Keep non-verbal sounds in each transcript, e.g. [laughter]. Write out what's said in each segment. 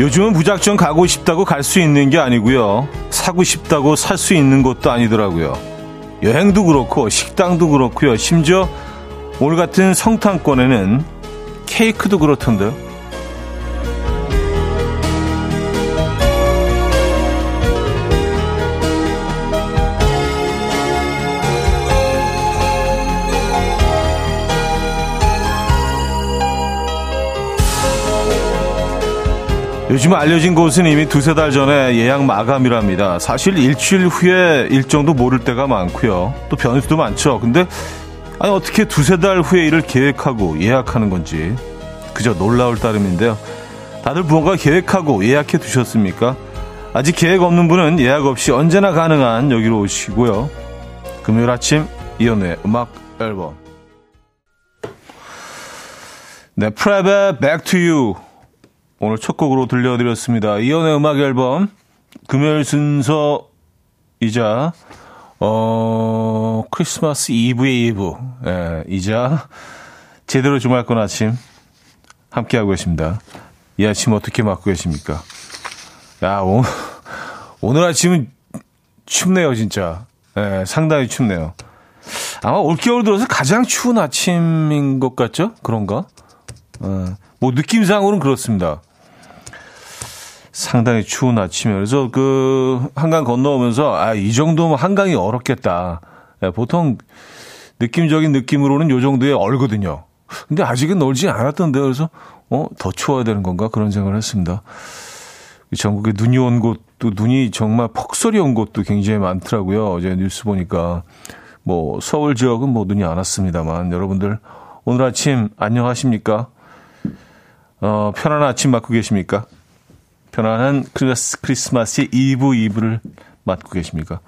요즘은 무작정 가고 싶다고 갈 수 있는 게 아니고요. 사고 싶다고 살 수 있는 것도 아니더라고요. 여행도 그렇고 식당도 그렇고요. 심지어 오늘 같은 성탄권에는 케이크도 그렇던데요. 요즘 알려진 곳은 이미 두세 달 전에 예약 마감이랍니다. 사실 일주일 후에 일정도 모를 때가 많고요. 또 변수도 많죠. 근데 아니 어떻게 두세 달 후에 일을 계획하고 예약하는 건지 그저 놀라울 따름인데요. 다들 무언가 계획하고 예약해 두셨습니까? 아직 계획 없는 분은 예약 없이 언제나 가능한 여기로 오시고요. 금요일 아침 이연우의 음악 앨범 네, 프랩의 Back to You 오늘 첫 곡으로 들려드렸습니다. 이연의 음악 앨범 금요일 순서이자 어 크리스마스 이브의 이브 예, 이자 제대로 주말권 아침 함께하고 계십니다. 이 아침 어떻게 맞고 계십니까? 야 오늘, 오늘 아침은 춥네요 진짜. 예, 상당히 춥네요. 아마 올겨울 들어서 가장 추운 아침인 것 같죠? 그런가? 어, 뭐 느낌상으로는 그렇습니다. 상당히 추운 아침이에요. 그래서 그 한강 건너오면서 아, 이 정도면 한강이 얼었겠다. 네, 보통 느낌적인 느낌으로는 요 정도에 얼거든요. 근데 아직은 얼지 않았던데요. 그래서 어, 더 추워야 되는 건가? 그런 생각을 했습니다. 전국에 눈이 온 곳도 눈이 정말 폭설이 온 곳도 굉장히 많더라고요. 어제 뉴스 보니까 뭐 서울 지역은 뭐 눈이 안 왔습니다만 여러분들 오늘 아침 안녕하십니까? 어, 편안한 아침 맞고 계십니까? 편안한 크리스, 크리스마스의 이브 이브를 맞고 계십니까?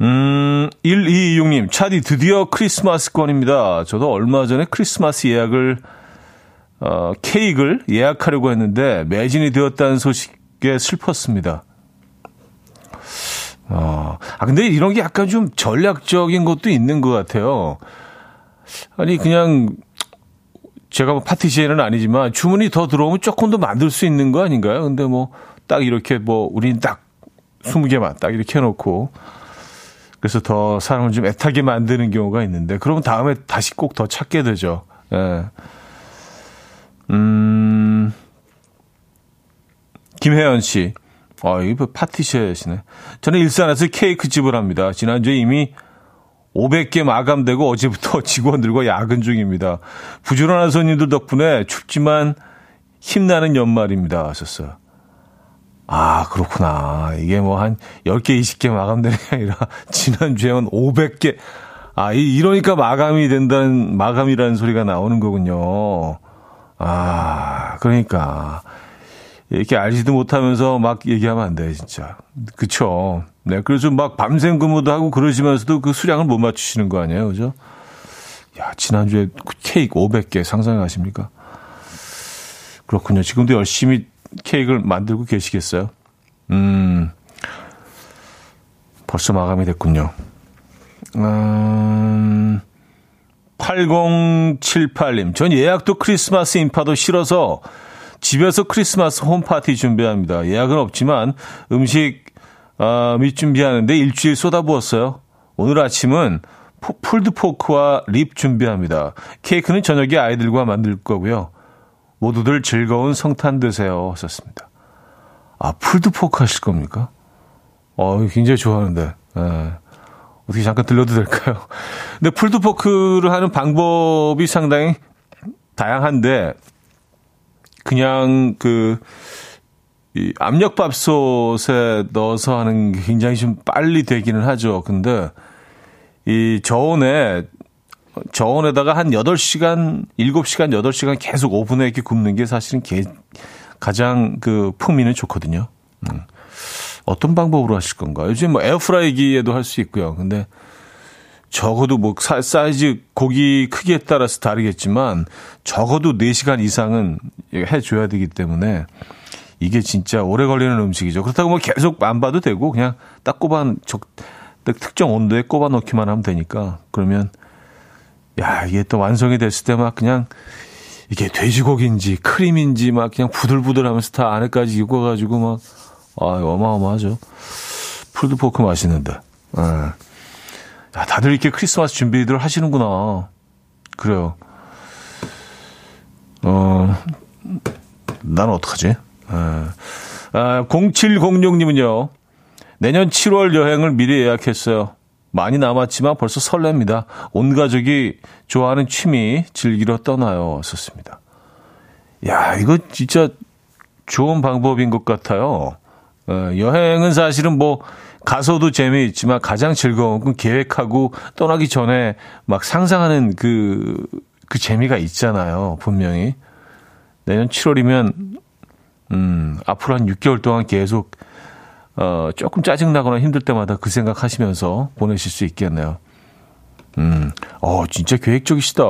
음, 1226님, 차디 드디어 크리스마스권입니다. 저도 얼마 전에 크리스마스 예약을, 어, 케이크를 예약하려고 했는데 매진이 되었다는 소식에 슬펐습니다. 어, 아, 근데 이런 게 약간 좀 전략적인 것도 있는 것 같아요. 아니, 그냥 제가 뭐 파티시에는 아니지만 주문이 더 들어오면 조금 더 만들 수 있는 거 아닌가요? 근데 뭐 딱 이렇게 뭐 우린 딱 20개만 딱 이렇게 해놓고 그래서 더 사람을 좀 애타게 만드는 경우가 있는데 그러면 다음에 다시 꼭 더 찾게 되죠. 예. 음, 김혜연 씨. 아, 이거 파티시에시네. 저는 일산에서 케이크 집을 합니다. 지난주에 이미 500개 마감되고 어제부터 [laughs] 직원들과 야근 중입니다. 부지런한 손님들 덕분에 춥지만 힘나는 연말입니다. 하셨어요. 아, 그렇구나. 이게 뭐 한 10개, 20개 마감되는 게 아니라 지난주에는 500개. 아, 이, 이러니까 마감이 된다는, 마감이라는 소리가 나오는 거군요. 아, 그러니까. 이렇게 알지도 못하면서 막 얘기하면 안 돼, 진짜. 그쵸. 네, 그래서 막 밤샘 근무도 하고 그러시면서도 그 수량을 못 맞추시는 거 아니에요, 그죠? 야, 지난주에 케이크 500개 상상하십니까? 그렇군요. 지금도 열심히 케이크를 만들고 계시겠어요? 음, 벌써 마감이 됐군요. 음, 8078님, 전 예약도 크리스마스 인파도 싫어서 집에서 크리스마스 홈파티 준비합니다. 예약은 없지만 음식 어, 밑 준비하는데 일주일 쏟아부었어요. 오늘 아침은 pulled pork와 rib 준비합니다. 케이크는 저녁에 아이들과 만들 거고요. 모두들 즐거운 성탄 되세요. 하셨습니다. 아, pulled pork 하실 겁니까? 어, 굉장히 좋아하는데. 예. 어떻게 잠깐 들려도 될까요? 근데 풀드포크를 하는 방법이 상당히 다양한데, 그냥 그, 이 압력밥솥에 넣어서 하는 게 굉장히 좀 빨리 되기는 하죠. 근데 이 저온에 저온에다가 한 8시간, 7시간, 8시간 계속 오븐에 이렇게 굽는 게 사실은 게, 가장 그 풍미는 좋거든요. 음. 어떤 방법으로 하실 건가? 요즘 뭐 에어프라이기에도 할 수 있고요. 근데 적어도 뭐 사, 사이즈 고기 크기에 따라서 다르겠지만 적어도 4시간 이상은 해줘야 되기 때문에 이게 진짜 오래 걸리는 음식이죠. 그렇다고 뭐 계속 안 봐도 되고 그냥 딱 꼽아 적 특정 온도에 꼽아 넣기만 하면 되니까 그러면 야 이게 또 완성이 됐을 때 막 그냥 이게 돼지고기인지 크림인지 막 그냥 부들부들하면서 다 안에까지 익어가지고 막 아, 어마어마하죠. 풀드포크 맛있는데. 예. 야, 다들 이렇게 크리스마스 준비들 하시는구나. 그래요. 어, 난 어떡하지? 예. 아, 0706님은요, 내년 7월 여행을 미리 예약했어요. 많이 남았지만 벌써 설렙니다. 온 가족이 좋아하는 취미 즐기러 떠나요. 썼습니다. 야, 이거 진짜 좋은 방법인 것 같아요. 어, 여행은 사실은 뭐 가서도 재미있지만 가장 즐거운 건 계획하고 떠나기 전에 막 상상하는 그, 그 재미가 있잖아요. 분명히. 내년 7월이면, 음, 앞으로 한 6개월 동안 계속, 어, 조금 짜증나거나 힘들 때마다 그 생각 하시면서 보내실 수 있겠네요. 음, 어, 진짜 계획적이시다.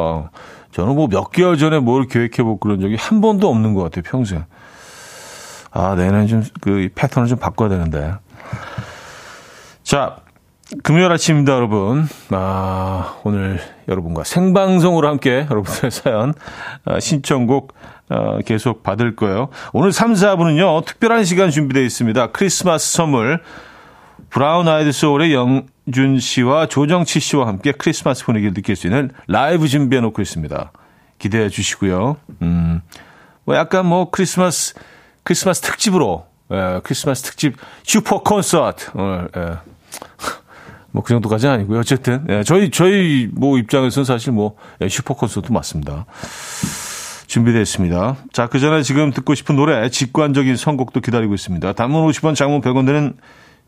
저는 뭐 몇 개월 전에 뭘 계획해보고 그런 적이 한 번도 없는 것 같아요, 평생. 아, 내년 좀, 그, 패턴을 좀 바꿔야 되는데. 자, 금요일 아침입니다, 여러분. 아, 오늘 여러분과 생방송으로 함께 여러분의 [laughs] 사연, 아, 신청곡, 아, 계속 받을 거예요. 오늘 3, 4분은요, 특별한 시간 준비되어 있습니다. 크리스마스 선물, 브라운 아이드 소울의 영준 씨와 조정치 씨와 함께 크리스마스 분위기를 느낄 수 있는 라이브 준비해 놓고 있습니다. 기대해 주시고요. 음, 뭐 약간 뭐 크리스마스, 크리스마스 특집으로, 예, 크리스마스 특집 슈퍼 콘서트, 오늘, 예. 뭐 그 정도까지는 아니고요. 어쨌든 예, 저희 저희 뭐 입장에서는 사실 뭐 예, 슈퍼 콘서트 맞습니다. 준비되어 있습니다. 자, 그 전에 지금 듣고 싶은 노래 직관적인 선곡도 기다리고 있습니다. 단문 50원, 장문 100원 되는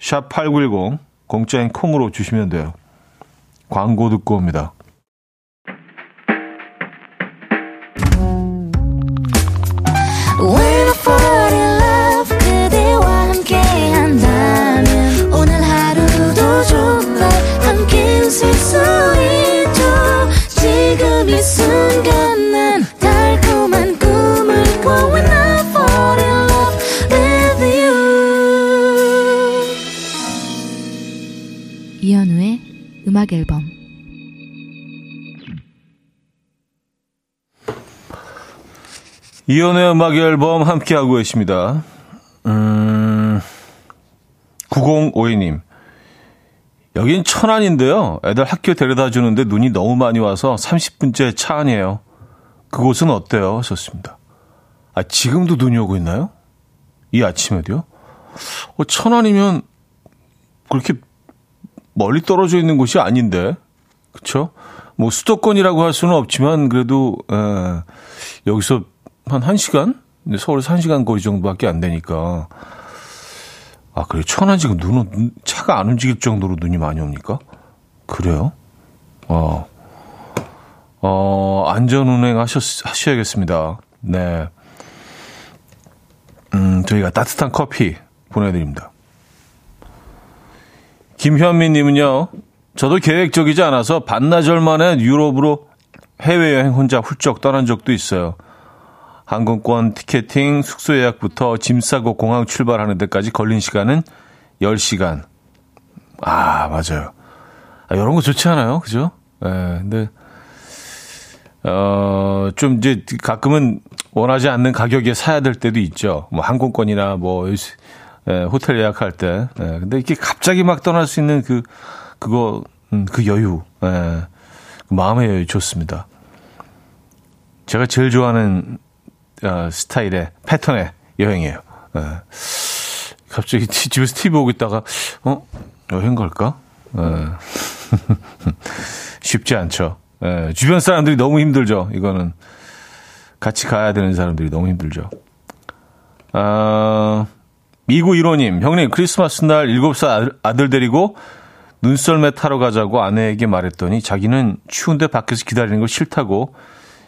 샵8910 공짜인 콩으로 주시면 돼요. 광고 듣고 옵니다. 음악 앨범 이연의 음악 앨범 함께하고 계십니다. 음, 9052님. 여긴 천안인데요. 애들 학교 데려다 주는데 눈이 너무 많이 와서 30분째 차 안이에요. 그곳은 어때요? 좋습니다. 아, 지금도 눈이 오고 있나요? 이 아침에도요? 어, 천안이면 그렇게 멀리 떨어져 있는 곳이 아닌데, 그쵸? 뭐 수도권이라고 할 수는 없지만 그래도 에, 여기서 한 1시간? 서울에서 1시간 거리 정도밖에 안 되니까. 아, 그래. 천안 지금 눈은, 차가 안 움직일 정도로 눈이 많이 옵니까? 그래요? 어, 어, 안전 운행 하셨, 하셔야겠습니다. 네. 음, 저희가 따뜻한 커피 보내드립니다. 김현미 님은요, 저도 계획적이지 않아서 반나절 만에 유럽으로 해외여행 혼자 훌쩍 떠난 적도 있어요. 항공권, 티켓팅, 숙소 예약부터 짐 싸고 공항 출발하는 데까지 걸린 시간은 10시간. 아, 맞아요. 아, 이런 거 좋지 않아요? 그죠? 예, 네, 근데, 어, 좀 이제 가끔은 원하지 않는 가격에 사야 될 때도 있죠. 뭐 항공권이나 뭐 예, 호텔 예약할 때. 예, 근데 이렇게 갑자기 막 떠날 수 있는 그, 그거, 음, 그 여유, 예, 그 마음의 여유 좋습니다. 제가 제일 좋아하는 어, 스타일의 패턴의 여행이에요. 예. 갑자기 집에서 TV 보고 있다가, 어? 여행 갈까? 예. [laughs] 쉽지 않죠. 예, 주변 사람들이 너무 힘들죠. 이거는 같이 가야 되는 사람들이 너무 힘들죠. 아, 미구 1호님, 형님, 크리스마스 날 7살 아들, 아들 데리고 눈썰매 타러 가자고 아내에게 말했더니 자기는 추운데 밖에서 기다리는 거 싫다고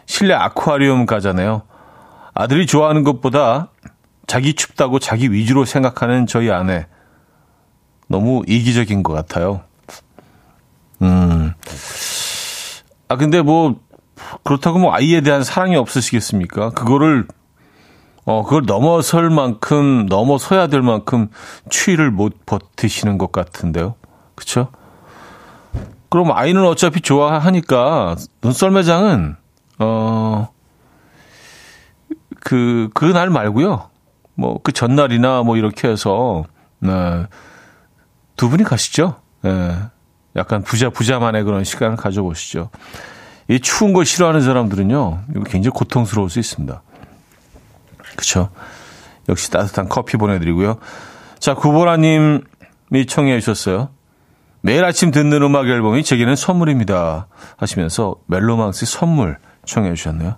실내 아쿠아리움 가잖아요. 아들이 좋아하는 것보다 자기 춥다고 자기 위주로 생각하는 저희 아내. 너무 이기적인 것 같아요. 음. 아, 근데 뭐, 그렇다고 뭐 아이에 대한 사랑이 없으시겠습니까? 그거를 어, 그걸 넘어설 만큼, 넘어서야 될 만큼 추위를 못 버티시는 것 같은데요. 그쵸? 그럼 아이는 어차피 좋아하니까 눈썰매장은, 어, 그, 그날 말고요. 뭐, 그 전날이나 뭐 이렇게 해서, 네. 두 분이 가시죠. 예. 약간 부자, 부자만의 그런 시간을 가져보시죠. 이 추운 거 싫어하는 사람들은요, 이거 굉장히 고통스러울 수 있습니다. 그쵸. 역시 따뜻한 커피 보내드리고요. 자, 구보라님이 청해 주셨어요. 매일 아침 듣는 음악 앨범이 제게는 선물입니다. 하시면서 멜로망스 선물 청해 주셨네요.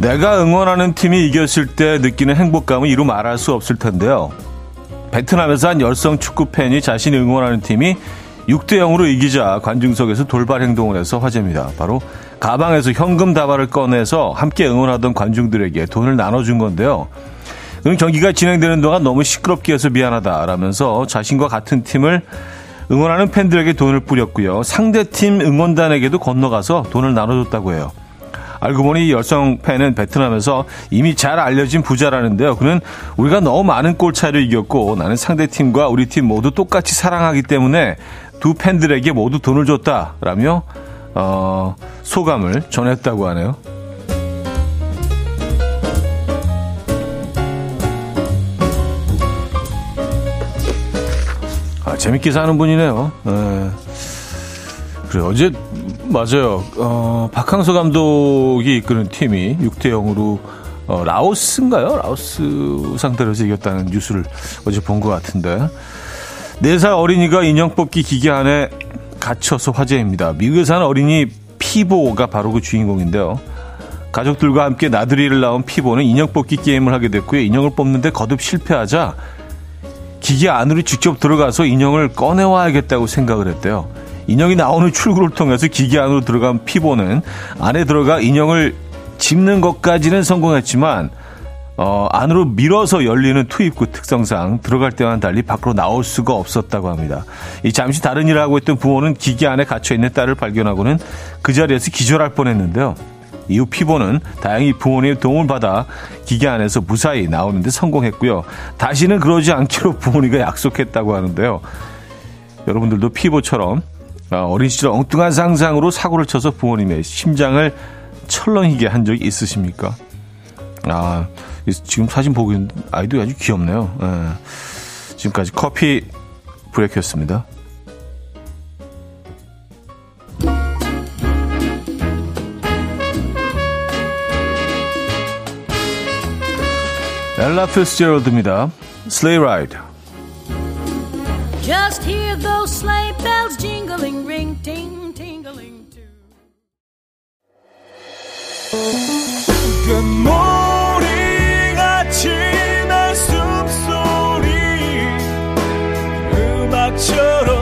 내가 응원하는 팀이 이겼을 때 느끼는 행복감은 이루 말할 수 없을 텐데요. 베트남에서 한 열성 축구 팬이 자신이 응원하는 팀이 6대 0으로 이기자 관중석에서 돌발 행동을 해서 화제입니다. 바로 가방에서 현금 다발을 꺼내서 함께 응원하던 관중들에게 돈을 나눠준 건데요. 응, 경기가 진행되는 동안 너무 시끄럽게 해서 미안하다라면서 자신과 같은 팀을 응원하는 팬들에게 돈을 뿌렸고요. 상대 팀 응원단에게도 건너가서 돈을 나눠줬다고 해요. 알고 보니 열성 팬은 베트남에서 이미 잘 알려진 부자라는데요. 그는 우리가 너무 많은 골 차이로 이겼고 나는 상대 팀과 우리 팀 모두 똑같이 사랑하기 때문에 두 팬들에게 모두 돈을 줬다라며 어, 소감을 전했다고 하네요. 아, 재밌게 사는 분이네요. 네. 그래 어제 맞아요. 어, 박항서 감독이 이끄는 팀이 6대 0으로 어, 라오스인가요? 라오스 상대로 이겼다는 뉴스를 어제 본 것 같은데 4살 어린이가 인형 뽑기 기계 안에 갇혀서 화제입니다. 미국에 사는 어린이 피보가 바로 그 주인공인데요. 가족들과 함께 나들이를 나온 피보는 인형 뽑기 게임을 하게 됐고요. 인형을 뽑는데 거듭 실패하자 기계 안으로 직접 들어가서 인형을 꺼내와야겠다고 생각을 했대요. 인형이 나오는 출구를 통해서 기계 안으로 들어간 피보는 안에 들어가 인형을 집는 것까지는 성공했지만 어, 안으로 밀어서 열리는 투입구 특성상 들어갈 때와는 달리 밖으로 나올 수가 없었다고 합니다. 이 잠시 다른 일을 하고 있던 부모는 기계 안에 갇혀 있는 딸을 발견하고는 그 자리에서 기절할 뻔했는데요. 이후 피보는 다행히 부모님의 도움을 받아 기계 안에서 무사히 나오는데 성공했고요. 다시는 그러지 않기로 부모님과 약속했다고 하는데요. 여러분들도 피보처럼 아, 어린 시절 엉뚱한 상상으로 사고를 쳐서 부모님의 심장을 철렁이게 한 적이 있으십니까? 아, 지금 사진 보고 있는 아이도 아주 귀엽네요. 예. 지금까지 커피 브레이크였습니다. 엘라 피스제럴드입니다. Sleigh Ride. Just hear those sleigh bells jingling, ring, ting, tingling too. 금모리같이 날 숨소리 음악처럼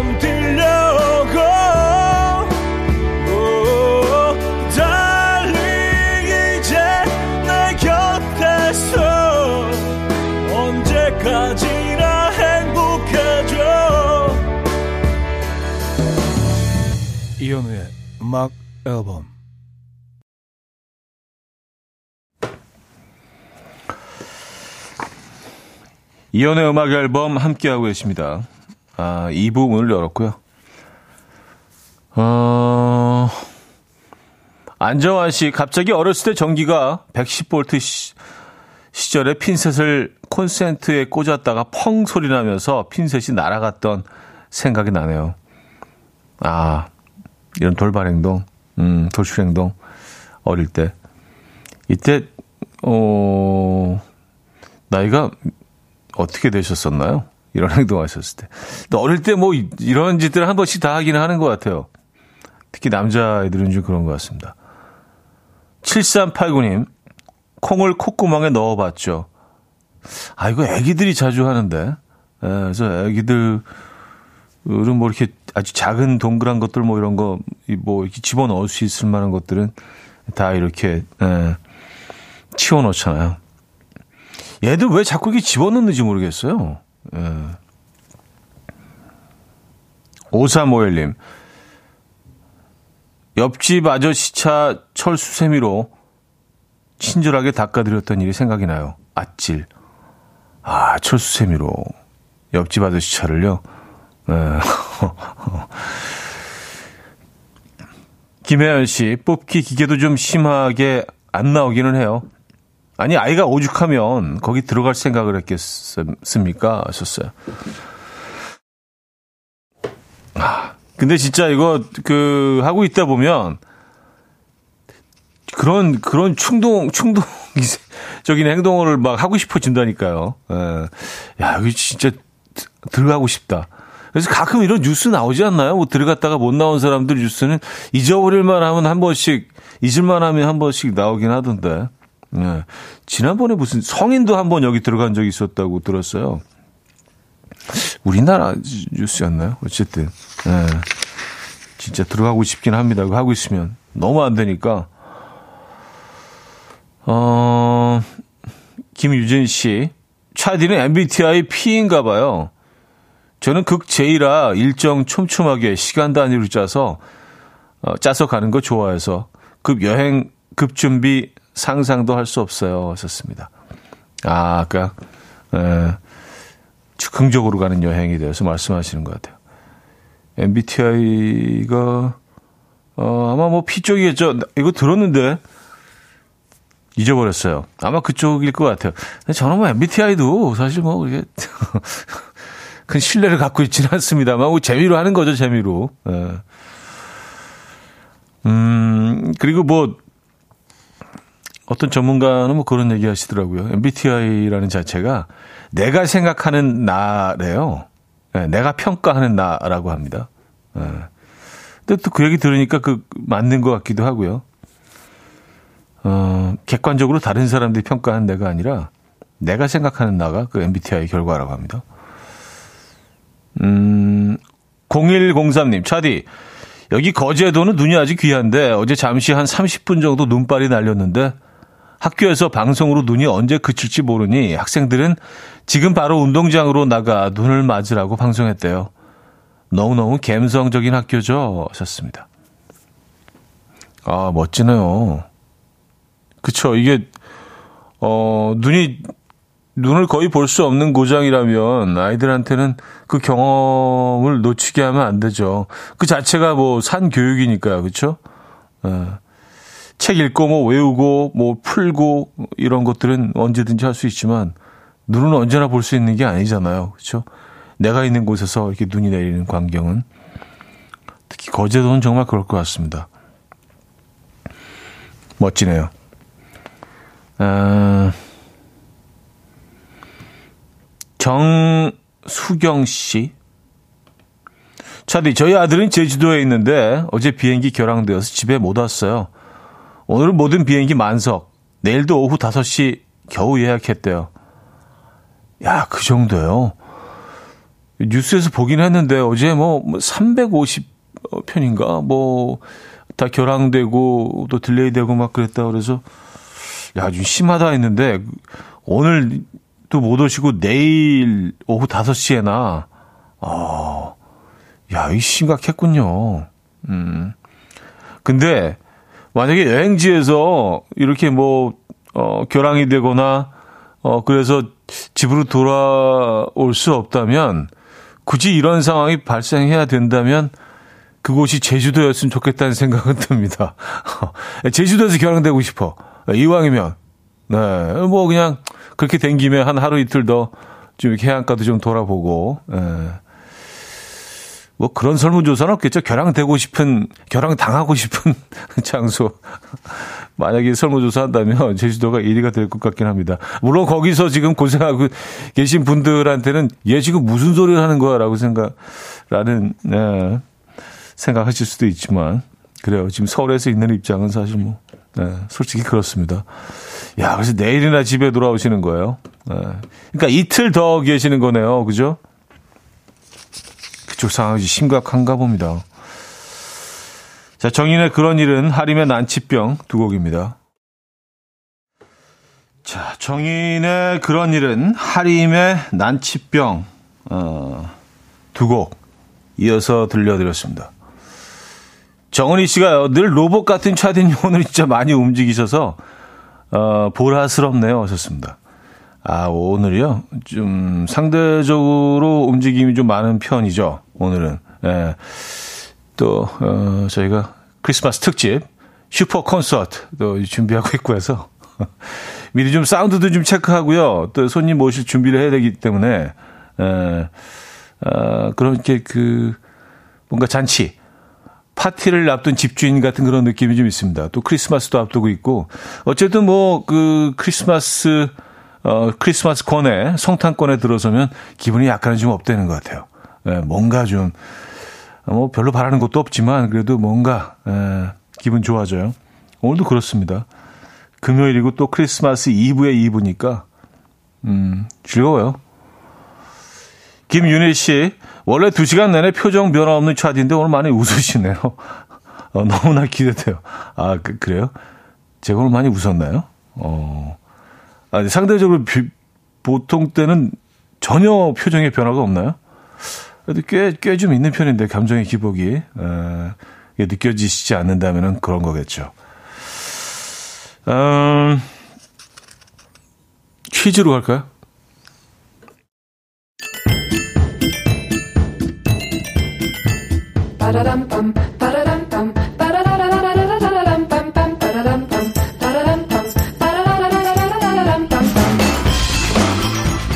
음악 앨범 이연의 음악 앨범 함께하고 계십니다. 아, 2부 문을 열었고요. 어, 안정환 씨, 갑자기 어렸을 때 전기가 110V 시, 시절에 핀셋을 콘센트에 꽂았다가 펑 소리 나면서 핀셋이 날아갔던 생각이 나네요. 아, 이런 돌발 행동, 음, 돌출 행동, 어릴 때. 이때, 어, 나이가 어떻게 되셨었나요? 이런 [laughs] 행동 하셨을 때. 또 어릴 때 뭐 이런 짓들 한 번씩 다 하기는 하는 것 같아요. 특히 남자애들은 좀 그런 것 같습니다. 7389님, 콩을 콧구멍에 넣어봤죠. 아, 이거 애기들이 자주 하는데. 예, 그래서 애기들은 뭐 이렇게 아주 작은 동그란 것들 뭐 이런 거뭐 이렇게 집어 넣을 수 있을 만한 것들은 다 이렇게 에, 치워놓잖아요. 얘들 왜 자꾸 이게 집어 넣는지 모르겠어요. 예. 5351님. 옆집 아저씨 차 철수세미로 친절하게 닦아드렸던 일이 생각이 나요. 아찔. 아, 철수세미로. 옆집 아저씨 차를요. 네. [laughs] 김혜연 씨, 뽑기 기계도 좀 심하게 안 나오기는 해요. 아니, 아이가 오죽하면 거기 들어갈 생각을 했겠습니까? 하셨어요. 아, 근데 진짜 이거, 그, 하고 있다 보면, 그런, 그런 충동, 충동적인 [laughs] 행동을 막 하고 싶어진다니까요. 예. 야, 이거 진짜 들어가고 싶다. 그래서 가끔 이런 뉴스 나오지 않나요? 뭐 들어갔다가 못 나온 사람들 뉴스는 잊어버릴만 하면 한 번씩, 잊을만 하면 한 번씩 나오긴 하던데. 예. 지난번에 무슨 성인도 한 번 여기 들어간 적이 있었다고 들었어요. 우리나라 뉴스였나요? 어쨌든. 예. 진짜 들어가고 싶긴 합니다. 하고 있으면. 너무 안 되니까. 어, 김유진 씨. 차디는 MBTI P인가 봐요. 저는 극 J라 일정 촘촘하게 시간 단위로 짜서 어, 짜서 가는 거 좋아해서 급 여행 급 준비 상상도 할 수 없어요. 하셨습니다. 아, 아까 에, 즉흥적으로 가는 여행에 대해서 말씀하시는 것 같아요. MBTI가 어, 아마 뭐 P 쪽이겠죠. 이거 들었는데 잊어버렸어요. 아마 그쪽일 것 같아요. 저는 뭐 MBTI도 사실 뭐 이게 [laughs] 큰 신뢰를 갖고 있지는 않습니다만 뭐 재미로 하는 거죠 재미로. 예. 음 그리고 뭐 어떤 전문가는 뭐 그런 얘기 하시더라고요. MBTI라는 자체가 내가 생각하는 나래요. 네, 내가 평가하는 나라고 합니다. 네. 근데 또 그 얘기 들으니까 그 맞는 것 같기도 하고요. 어, 객관적으로 다른 사람들이 평가하는 내가 아니라 내가 생각하는 나가 그 MBTI 결과라고 합니다. 음, 0103님, 차디. 여기 거제도는 눈이 아주 귀한데 어제 잠시 한 30분 정도 눈발이 날렸는데 학교에서 방송으로 눈이 언제 그칠지 모르니 학생들은 지금 바로 운동장으로 나가 눈을 맞으라고 방송했대요. 너무너무 감성적인 학교죠. 하셨습니다. 아, 멋지네요. 그쵸. 이게, 어, 눈이, 눈을 거의 볼 수 없는 고장이라면 아이들한테는 그 경험을 놓치게 하면 안 되죠. 그 자체가 뭐 산 교육이니까요. 어. 책 읽고 뭐 외우고 뭐 풀고 이런 것들은 언제든지 할 수 있지만 눈은 언제나 볼 수 있는 게 아니잖아요. 그렇죠? 내가 있는 곳에서 이렇게 눈이 내리는 광경은 특히 거제도는 정말 그럴 것 같습니다. 멋지네요. 아, 정수경 씨. 차디, 저희 아들은 제주도에 있는데 어제 비행기 결항되어서 집에 못 왔어요. 오늘은 모든 비행기 만석. 내일도 오후 5시 겨우 예약했대요. 야, 그 정도요. 뉴스에서 보긴 했는데 어제 뭐 350편인가 뭐 다 결항되고 또 딜레이 되고 막 그랬다 그래서 야, 좀 심하다 했는데 오늘 또 못 오시고 내일 오후 5시에나 어. 야, 이 심각했군요. 음. 근데 만약에 여행지에서 이렇게 뭐, 어, 결항이 되거나, 어, 그래서 집으로 돌아올 수 없다면, 굳이 이런 상황이 발생해야 된다면, 그곳이 제주도였으면 좋겠다는 생각은 [laughs] 듭니다. 제주도에서 결항되고 싶어. 이왕이면. 네. 뭐 그냥 그렇게 된 김에 한 하루 이틀 더 좀 해안가도 좀 돌아보고, 예. 뭐 그런 설문조사는 없겠죠. 결항되고 싶은, 결항 당하고 싶은 [laughs] 장소. 만약에 설문조사 한다면 [laughs] 제주도가 1위가 될 것 같긴 합니다. 물론 거기서 지금 고생하고 계신 분들한테는 얘 지금 무슨 소리를 하는 거야 라고 생각 라는, 네, 생각하실 수도 있지만. 그래요. 지금 서울에서 있는 입장은 사실 뭐, 네, 솔직히 그렇습니다. 야, 그래서 내일이나 집에 돌아오시는 거예요. 네. 그러니까 이틀 더 계시는 거네요. 그죠? 그쪽 상황이 심각한가 봅니다. 자, 정인의 그런 일은 하림의 난치병 두 곡입니다. 자, 정인의 그런 일은 하림의 난치병 어, 두 곡 이어서 들려드렸습니다. 정은희 씨가요, 늘 로봇 같은 차디님 오늘 진짜 많이 움직이셔서, 어, 보라스럽네요. 하셨습니다. 아, 오늘이요? 좀 상대적으로 움직임이 좀 많은 편이죠. 오늘은. 예. 또, 어, 저희가 크리스마스 특집 슈퍼 콘서트도 준비하고 있고 해서 [laughs] 미리 좀 사운드도 좀 체크하고요. 또 손님 모실 준비를 해야 되기 때문에, 에, 어, 그렇게 그, 뭔가 잔치, 파티를 앞둔 집주인 같은 그런 느낌이 좀 있습니다. 또 크리스마스도 앞두고 있고, 어쨌든 뭐, 그 크리스마스, 어, 크리스마스 권에, 성탄권에 들어서면 기분이 약간은 좀 업되는 것 같아요. 예, 뭔가 좀, 뭐 별로 바라는 것도 없지만, 그래도 뭔가, 예, 기분 좋아져요. 오늘도 그렇습니다. 금요일이고 또 크리스마스 이브의 이브니까, 음, 즐거워요. 김윤희 씨, 원래 2시간 내내 표정 변화 없는 차디인데 오늘 많이 웃으시네요. [laughs] 어, 너무나 기대돼요. 아, 그, 래요 제가 오늘 많이 웃었나요? 어, 아니, 상대적으로 비, 보통 때는 전혀 표정의 변화가 없나요? 그래도 꽤, 꽤 좀 있는 편인데, 감정의 기복이. 에, 느껴지시지 않는다면 그런 거겠죠. 음, 퀴즈로 갈까요?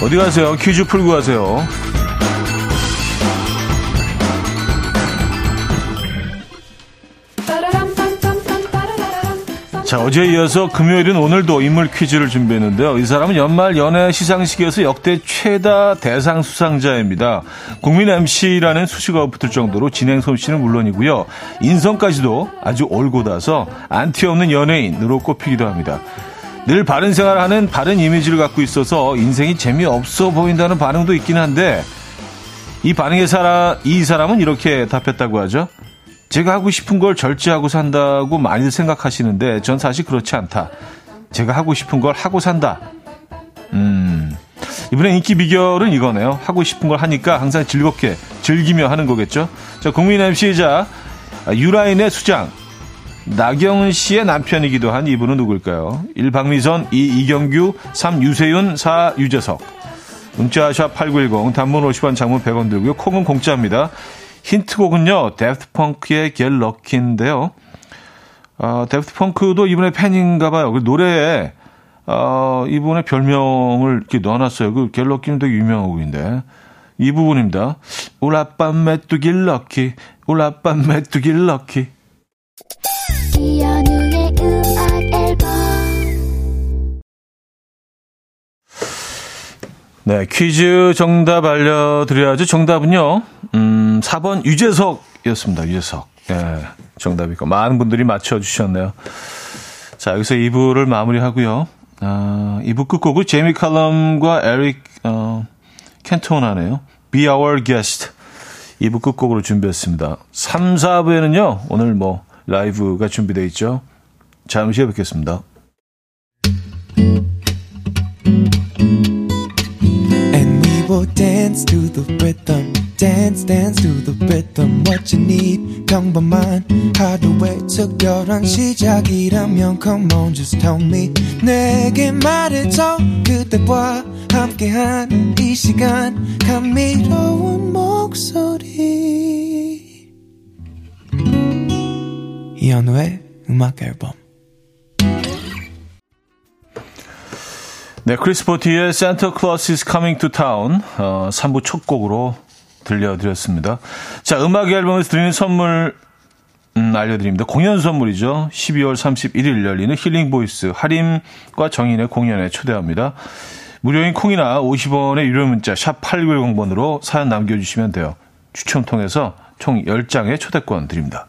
어디 가세요? 퀴즈 풀고 가세요. 자, 어제에 이어서 금요일은 오늘도 인물 퀴즈를 준비했는데요. 이 사람은 연말 연예 시상식에서 역대 최다 대상 수상자입니다. 국민 MC라는 수식어가 붙을 정도로 진행 솜씨는 물론이고요. 인성까지도 아주 올곧아서 안티 없는 연예인으로 꼽히기도 합니다. 늘 바른 생활하는 바른 이미지를 갖고 있어서 인생이 재미없어 보인다는 반응도 있긴 한데 이 반응의 사람, 이 사람은 이렇게 답했다고 하죠. 제가 하고 싶은 걸 절제하고 산다고 많이들 생각하시는데 전 사실 그렇지 않다. 제가 하고 싶은 걸 하고 산다. 음. 이번에 인기 비결은 이거네요. 하고 싶은 걸 하니까 항상 즐겁게 즐기며 하는 거겠죠. 자, 국민 MC이자 유라인의 수장 나경은 씨의 남편이기도 한 이분은 누굴까요? 1. 박미선, 2. 이경규, 3. 유세윤, 4. 유재석. 문자샵 8910, 단문 50원, 장문 100원 들고요. 콩은 공짜입니다. 힌트곡은요, Daft Punk의 Get Lucky인데요. 어, Daft Punk도 이분의 팬인가 봐요. 그 노래에, 어, 이분의 별명을 이렇게 넣어놨어요. 그 Get Lucky는 되게 유명한 곡인데. 이 부분입니다. 울라밤 메뚜기 lucky, 울라밤 메뚜기 lucky. 네, 퀴즈 정답 알려드려야죠. 정답은요, 음, 4번 유재석이었습니다. 유재석. 예, 정답이고. 많은 분들이 맞춰주셨네요. 자, 여기서 2부를 마무리하고요. 아, 2부 끝곡을 제이미 칼럼과 에릭, 어, 캔톤하네요. Be Our Guest. 2부 끝곡으로 준비했습니다. 3, 4부에는요, 오늘 뭐, 라이브가 준비되어 있죠. 잠시 후에 뵙겠습니다. Will dance to the rhythm. Dance, dance to the rhythm. What you need, 평범한 하루의 특별한 시작이라면 Come on, just tell me. 내게 말해줘. 그대와 함께한 이 시간. 감미로운 목소리. 이현우의 음악 앨범. 네, Chris Botti의 Santa Claus is Coming to Town 어, 3부 첫 곡으로 들려드렸습니다. 자, 음악 앨범에서 드리는 선물 음, 알려드립니다. 공연 선물이죠. 12월 31일 열리는 healing voice 하림과 정인의 공연에 초대합니다. 무료인 콩이나 50원의 유료 문자 샵 8910번으로 사연 남겨주시면 돼요. 추첨 통해서 총 10장의 초대권 드립니다.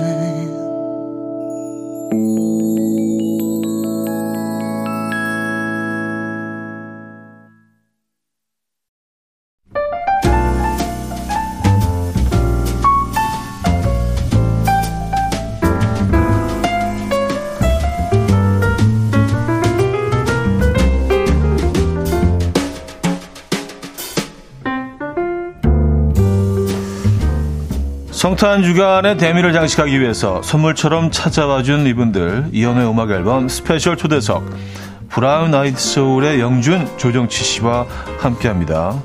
성탄 주간의 대미를 장식하기 위해서 선물처럼 찾아와 준 이분들 이현우의 음악 앨범 special 초대석 Brown Eyed Soul의 영준 조정치 씨와 함께합니다.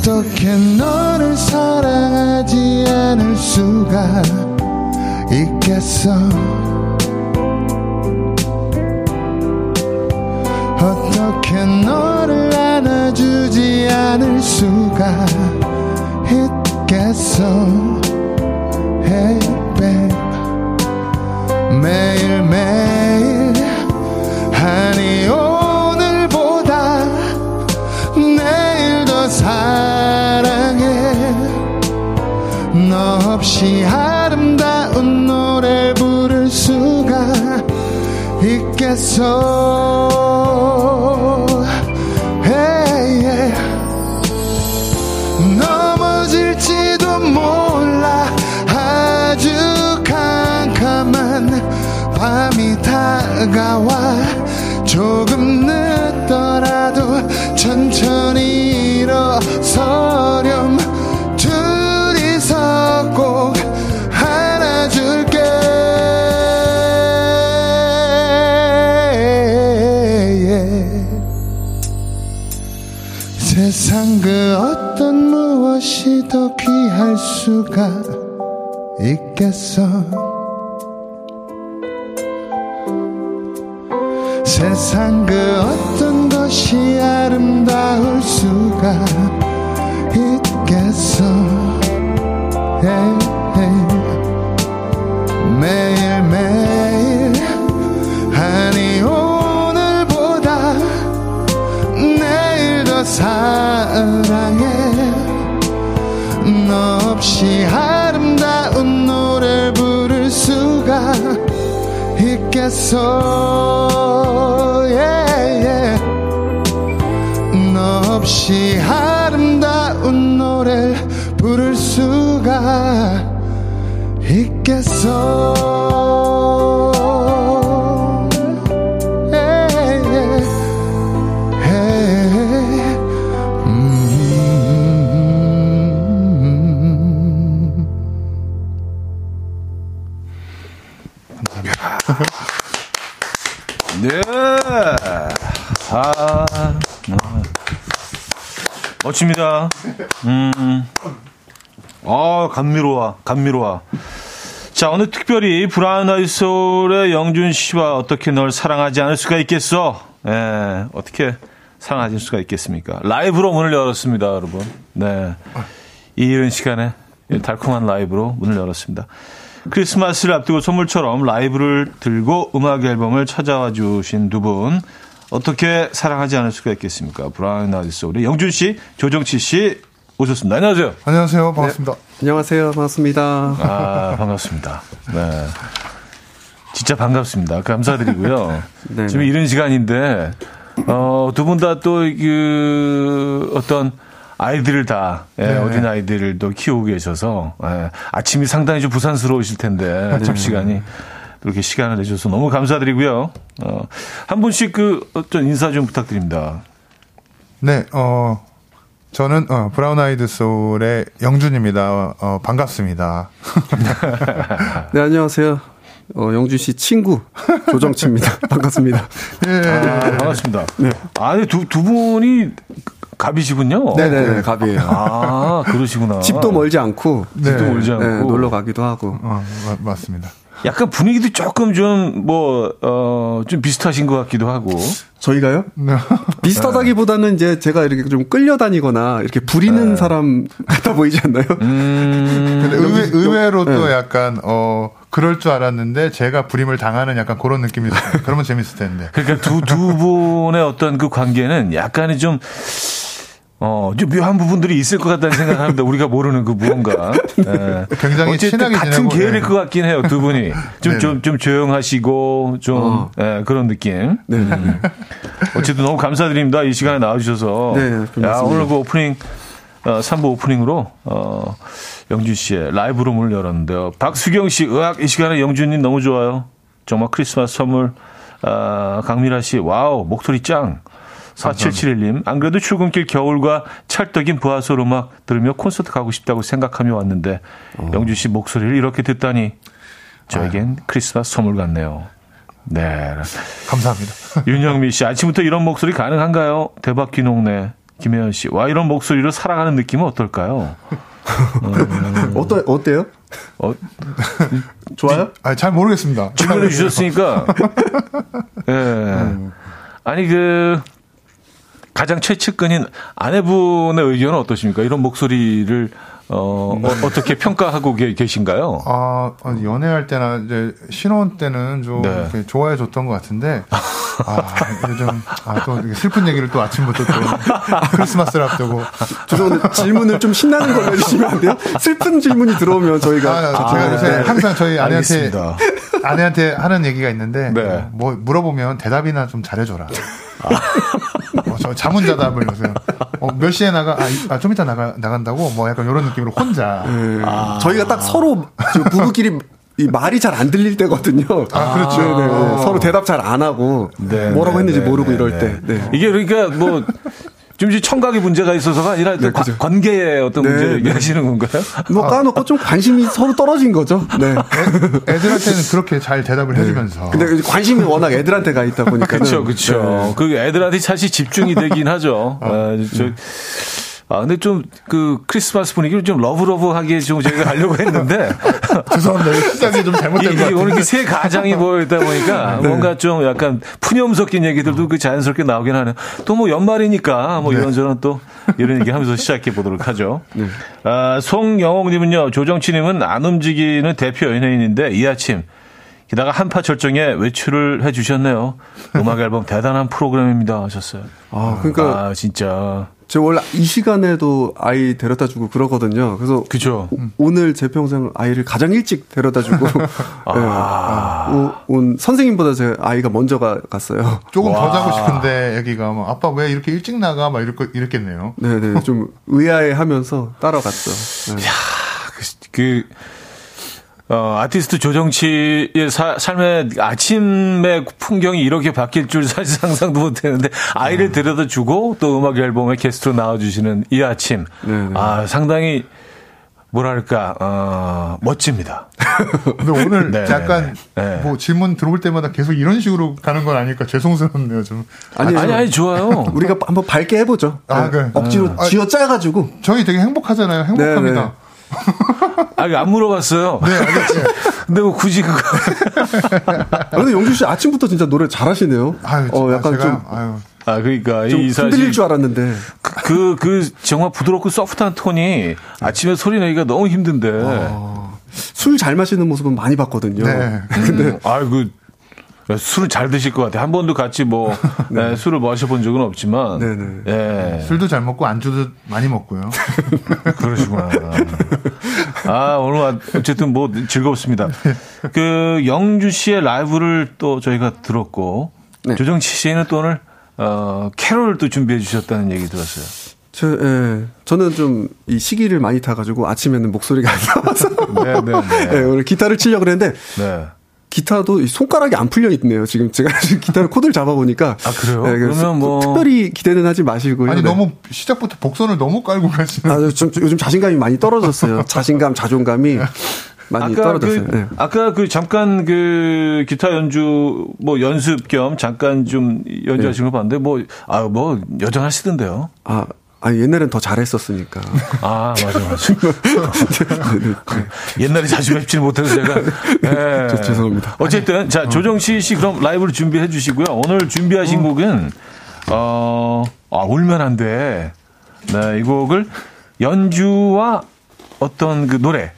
어떻게 너를 사랑하지 않을 수가 있겠어? 어떻게 너를 안아주지 않을 수가 있겠어 매일매일 아니 오늘보다 내일 더 사랑해. 너 없이 아름다운 노래 부를 수가 있겠어 다가와 조금 늦더라도 천천히 일어서렴. 둘이서 꼭 안아줄게. 세상 그 어떤 무엇이 더 귀할 수가 있겠어 수가 있겠어. 매일매일 아니 오늘보다 내일 더 사랑해. 너 없이 아름다운 노래 부를 수가 있겠어 너 없이 아름다운 노래 부를 수가 있겠어. 네. 아, 아. 멋집니다. 음. 아, 감미로워, 감미로워. 자, 오늘 특별히 브라운 아이 소울의 영준 씨와 어떻게 널 사랑하지 않을 수가 있겠어? 예, 어떻게 사랑하실 수가 있겠습니까? 라이브로 문을 열었습니다, 여러분. 네. 이 이른 시간에 달콤한 라이브로 문을 열었습니다. 크리스마스를 앞두고 선물처럼 라이브를 들고 음악 앨범을 찾아와 주신 두 분. 어떻게 사랑하지 않을 수가 있겠습니까? 브라운 아이 소울의 영준 씨, 조정치 씨 오셨습니다. 안녕하세요. 안녕하세요. 반갑습니다. 네. 안녕하세요. 반갑습니다. 아, 반갑습니다. 네. 진짜 반갑습니다. 감사드리고요. [laughs] 네. 지금 이런 시간인데, 어, 두 분 다 또, 그, 어떤 아이들을 다, 예, 네. 어린 아이들도 키우고 계셔서, 예, 아침이 상당히 좀 부산스러우실 텐데, 아침 네. 시간이. 이렇게 시간을 내주셔서 너무 감사드리고요. 어, 한 분씩 그 어떤 인사 좀 부탁드립니다. 네, 어, 저는 어, 브라운 아이드 소울의 영준입니다. 어, 반갑습니다. [laughs] 네, 안녕하세요. 어, 영준 씨 친구 조정치입니다. [laughs] 반갑습니다. 예. 아, 반갑습니다. 네. 아니 두, 두 분이 갑이시군요. 네네 네, 갑이에요. 아, 그러시구나. 집도 멀지 않고. 네. 집도 멀지 않고. 네, 놀러 가기도 하고. 어, 맞습니다. 약간 분위기도 조금 좀, 뭐, 어, 좀 비슷하신 것 같기도 하고. 저희가요? 네. [laughs] 비슷하다기보다는 이제 제가 이렇게 좀 끌려다니거나 이렇게 부리는 네. 사람 같아 보이지 않나요? 음. 근데 의외, 의외로 또 네. 약간, 어, 그럴 줄 알았는데 제가 부림을 당하는 약간 그런 느낌이 그러면 재밌을 텐데. 그러니까 두, 두 분의 어떤 그 관계는 약간의 좀, 어, 좀 묘한 부분들이 있을 것 같다는 생각을 합니다. 우리가 모르는 그 무언가. 네. 굉장히 친하게 같은 계열일 네. 것 같긴 해요, 두 분이. 좀, 네. 좀, 좀 조용하시고, 좀, 어. 네, 그런 느낌. 네. 음. 어쨌든 너무 감사드립니다. 이 시간에 나와주셔서. 네, 야, 오늘 그 오프닝, 어, 3부 오프닝으로, 어, 영준 씨의 라이브로 문을 열었는데요. 박수경 씨, 으악 이 시간에 영준님 너무 좋아요. 정말 크리스마스 선물. 아, 강미라 씨, 와우, 목소리 짱. 4771님, 안 그래도 출근길 겨울과 찰떡인 부하솔 음악 들으며 콘서트 가고 싶다고 생각하며 왔는데, 어. 영주 씨 목소리를 이렇게 듣다니, 저에겐 아유. 크리스마스 선물 같네요. 네. 감사합니다. [laughs] 윤영미 씨, 아침부터 이런 목소리 가능한가요? 대박 기농네. 김혜연 씨, 와, 이런 목소리로 사랑하는 느낌은 어떨까요? 음. [laughs] 어떠, 어때요? 어, 좋아요? 아, 잘 모르겠습니다. 질문해 주셨으니까. 예. [laughs] 네. 아니, 그, 가장 최측근인 아내분의 의견은 어떠십니까? 이런 목소리를 어, 네. 어 떻게 평가하고 계신가요? 아, 연애할 때나 이제 신혼 때는 좀 네. 좋아해 줬던 것 같은데, 아, 요즘, 아, 또 슬픈 얘기를 또 아침부터 또 [laughs] 크리스마스를 앞두고. 죄송한데 질문을 좀 신나는 걸로 해주시면 안 돼요? 슬픈 질문이 들어오면 저희가. 아, 제가 요새 네. 항상 저희 아내한테, 알겠습니다. 아내한테 하는 얘기가 있는데, 네. 뭐 물어보면 대답이나 좀 잘해줘라. 어, 저 자문자답을 요새 어, 몇 시에 나가 아, 아, 좀 이따 나가 나간다고 뭐 약간 이런 느낌으로 혼자 네. 아. 저희가 딱 서로 부부끼리 이 말이 잘 안 들릴 때거든요. 아, 그렇죠. 네네. 네. 서로 대답 잘 안 하고 네, 뭐라고 네, 했는지 네, 모르고 이럴 때. 네. 이게 그러니까 뭐 좀 청각에 문제가 있어서가 아니라 네, 관, 관계에 어떤 네, 문제를 얘기하시는 건가요? 뭐 까놓고 좀 관심이 서로 떨어진 거죠. 네. 애, 들한테는 그렇게 잘 대답을 [laughs] 해주면서. 근데 관심이 워낙 애들한테 가 있다 보니까. 그렇죠, 그렇죠. 그 애들한테 사실 집중이 되긴 하죠. 아, 아, 저, 아, 근데 좀 그 크리스마스 분위기를 좀 러브러브하게 좀 저희가 가려고 했는데. [laughs] 죄송합니다. 시작이 좀 잘못된 것 같아요. 오늘 새 가장이 모여있다 보니까 [laughs] 네. 뭔가 좀 약간 푸념 섞인 얘기들도 그 자연스럽게 나오긴 하네요. 또 뭐 연말이니까 뭐 네. 이런저런 또 이런 얘기 하면서 시작해 보도록 하죠. 네. 아, 송영옥님은요, 조정치님은 안 움직이는 대표 연예인인데 이 아침 게다가 한파 절정에 외출을 해주셨네요. 음악 앨범 대단한 프로그램입니다 하셨어요. 아, 그러니까. 아, 진짜. 제가 원래 이 시간에도 아이 데려다 주고 그러거든요. 그래서 그죠. 오 늘 제 평생 아이를 가장 일찍 데려다 주고 [laughs] 아. 네. 온 선생님보다 제 아이가 먼저 가, 갔어요. 조금 와. 더 자고 싶은데 애기가 막 아빠 왜 이렇게 일찍 나가 막 이럴 이랬겠네요. 네네 좀 의아해하면서 따라갔죠. 네. 야, 그, 그 어, 아티스트 조정치의 사, 삶의 아침의 풍경이 이렇게 바뀔 줄 사실 [laughs] 상상도 못 했는데 아이를 음. 데려다 주고 또 음악 앨범에 게스트로 나와주시는 이 아침. 네네. 아, 상당히 뭐랄까, 어, 멋집니다. [laughs] 근데 오늘 네. 약간 네. 뭐 질문 들어올 때마다 계속 이런 식으로 가는 건 아닐까 죄송스럽네요 좀. 아니 아니, 아니 좋아요. [laughs] 우리가 한번 밝게 해보죠. 아, 네. 그래. 억지로 네. 쥐어 짜가지고. 저희 되게 행복하잖아요. 행복합니다. 네, 네. 아, 안 물어봤어요. 네, 알겠어요. 근데 뭐 굳이 그거. 아, 근데 영주 씨 아침부터 진짜 노래 잘하시네요. 아유, 어, 약간 제가, 좀. 아유. 아, 그러니까 이 사실 흔들릴 줄 알았는데 그, 그 정말 부드럽고 소프트한 톤이 아침에 소리 내기가 너무 힘든데 아, 술잘 마시는 모습은 많이 봤거든요. 네. 근데 음, 아그 술을 잘 드실 것 같아요. 한 번도 같이 뭐 [laughs] 네. 네, 술을 마셔본 적은 없지만 네네. 예. 술도 잘 먹고 안주도 많이 먹고요. [laughs] 그러시구나. 아 오늘 어쨌든 뭐 즐겁습니다. 그 영주 씨의 라이브를 또 저희가 들었고 네. 조정치 씨는 또 오늘 어, 캐롤을 또 준비해 주셨다는 얘기 들었어요. 저, 예. 저는 좀 이 시기를 많이 타가지고 아침에는 목소리가 안 나와서. 네, 네, 네. [laughs] 예, 오늘 기타를 치려고 그랬는데. 네. 기타도 손가락이 안 풀려 있네요. 지금 제가 지금 [laughs] 기타를 코드를 잡아 보니까. 아, 그래요? 네, 그러면 뭐. 특별히 기대는 하지 마시고요. 아니, 네. 너무 시작부터 복선을 너무 깔고 가시는. 아, 좀, 요즘 자신감이 많이 떨어졌어요. [laughs] 자신감, 자존감이. 많이 아까 떨어졌어요. 그, 네. 아까 그 잠깐 그 기타 연주 뭐 연습 겸 잠깐 좀 연주하신 네. 걸 봤는데 뭐아뭐 여전하시던데요. 아 아, 옛날엔 더 잘했었으니까. [laughs] 아, 맞아, 맞아. 옛날에 자주 뵙지는 못해서 제가. [laughs] 네. 저, 죄송합니다. 어쨌든, 자, 어. 조정치 씨 그럼 라이브를 준비해 주시고요. 오늘 준비하신 어. 곡은, 어, 아, 울면 안 돼. 네, 이 곡을 연주와 어떤 그 노래,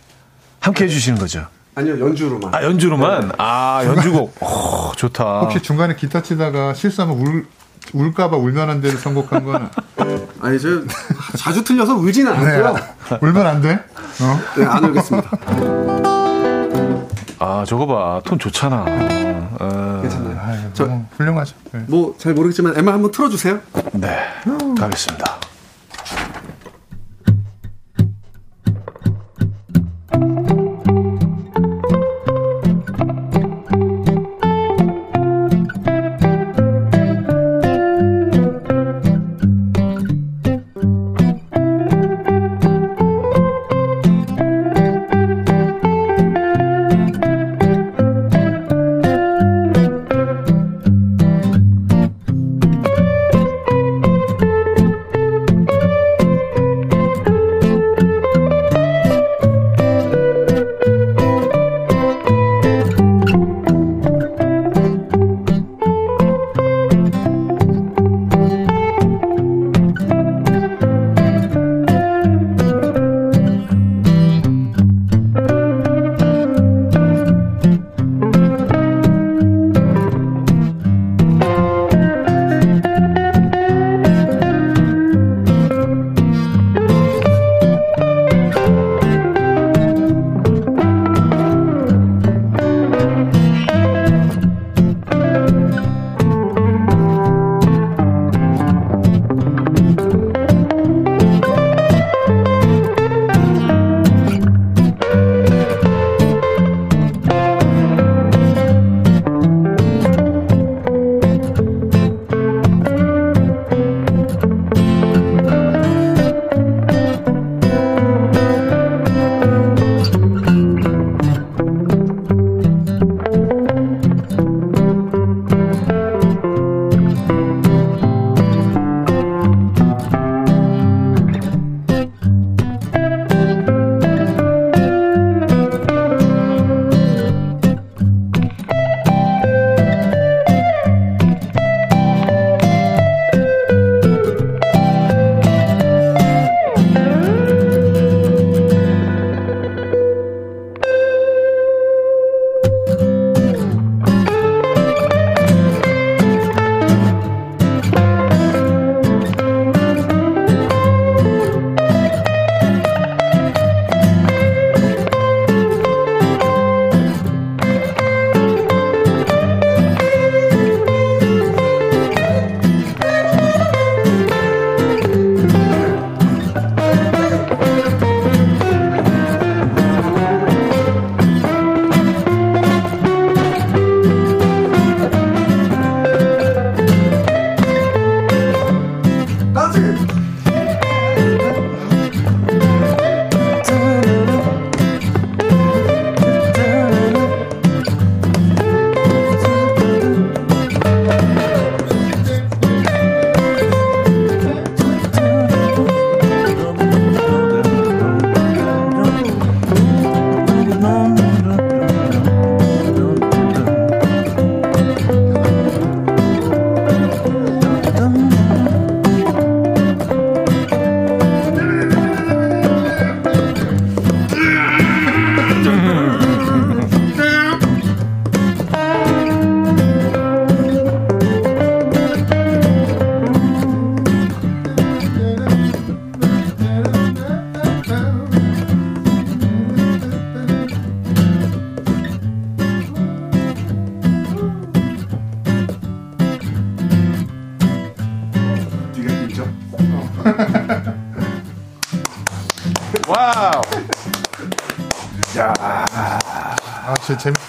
함께 해주시는 거죠. 아니요, 연주로만. 아, 연주로만? 네. 아, 연주곡. [laughs] 오, 좋다. 혹시 중간에 기타 치다가 실수하면 울, 울까봐 울면 안 돼를 선곡한 건. [laughs] 아니, 저 자주 틀려서 울지는 않고요. 네. 울면 안 돼? 어? 네, 안 울겠습니다. 아, 저거 봐. 톤 좋잖아. 어. 괜찮아요. 아유, 저, 훌륭하죠. 네. 뭐, 잘 모르겠지만, 엠마 한번 틀어주세요. 네. 가겠습니다.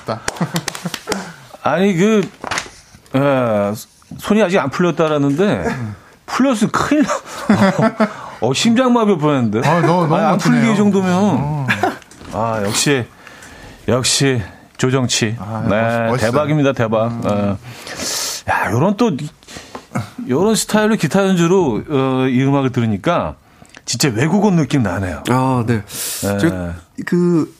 재밌다. [laughs] 아니 그 에, 예, 손이 아직 안 풀렸다라는데 풀렸으면 큰일 나. [laughs] 어, 심장마비 뻔했는데. 아, 너, 너무 안 풀리게 정도면. 어. 아, 역시, 역시, 조정치. 아, 네, 멋있, 대박입니다, 대박. 음. 어. 야, 요런 또, 요런 스타일로 기타 연주로, 어, 이 음악을 들으니까, 진짜 외국어 느낌 나네요. 아, 네. 네. 그,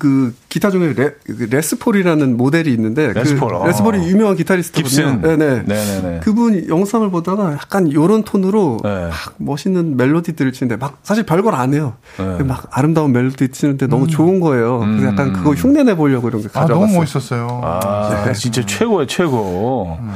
그 기타 중에 레, 그 Les Paul이라는 모델이 있는데 Les Paul, 그 어. Les Paul이 유명한 기타리스트거든요. 네네. 네네네. 그분 영상을 보다가 약간 요런 톤으로 네. 막 멋있는 멜로디들을 치는데 막 사실 별걸 안 해요. 네. 막 아름다운 멜로디 치는데 너무 음. 좋은 거예요. 그래서 약간 음. 그거 흉내내 보려고 이런 게 가져왔어요. 아, 너무 멋있었어요. 아, 네. 진짜 최고예요, 최고. 음.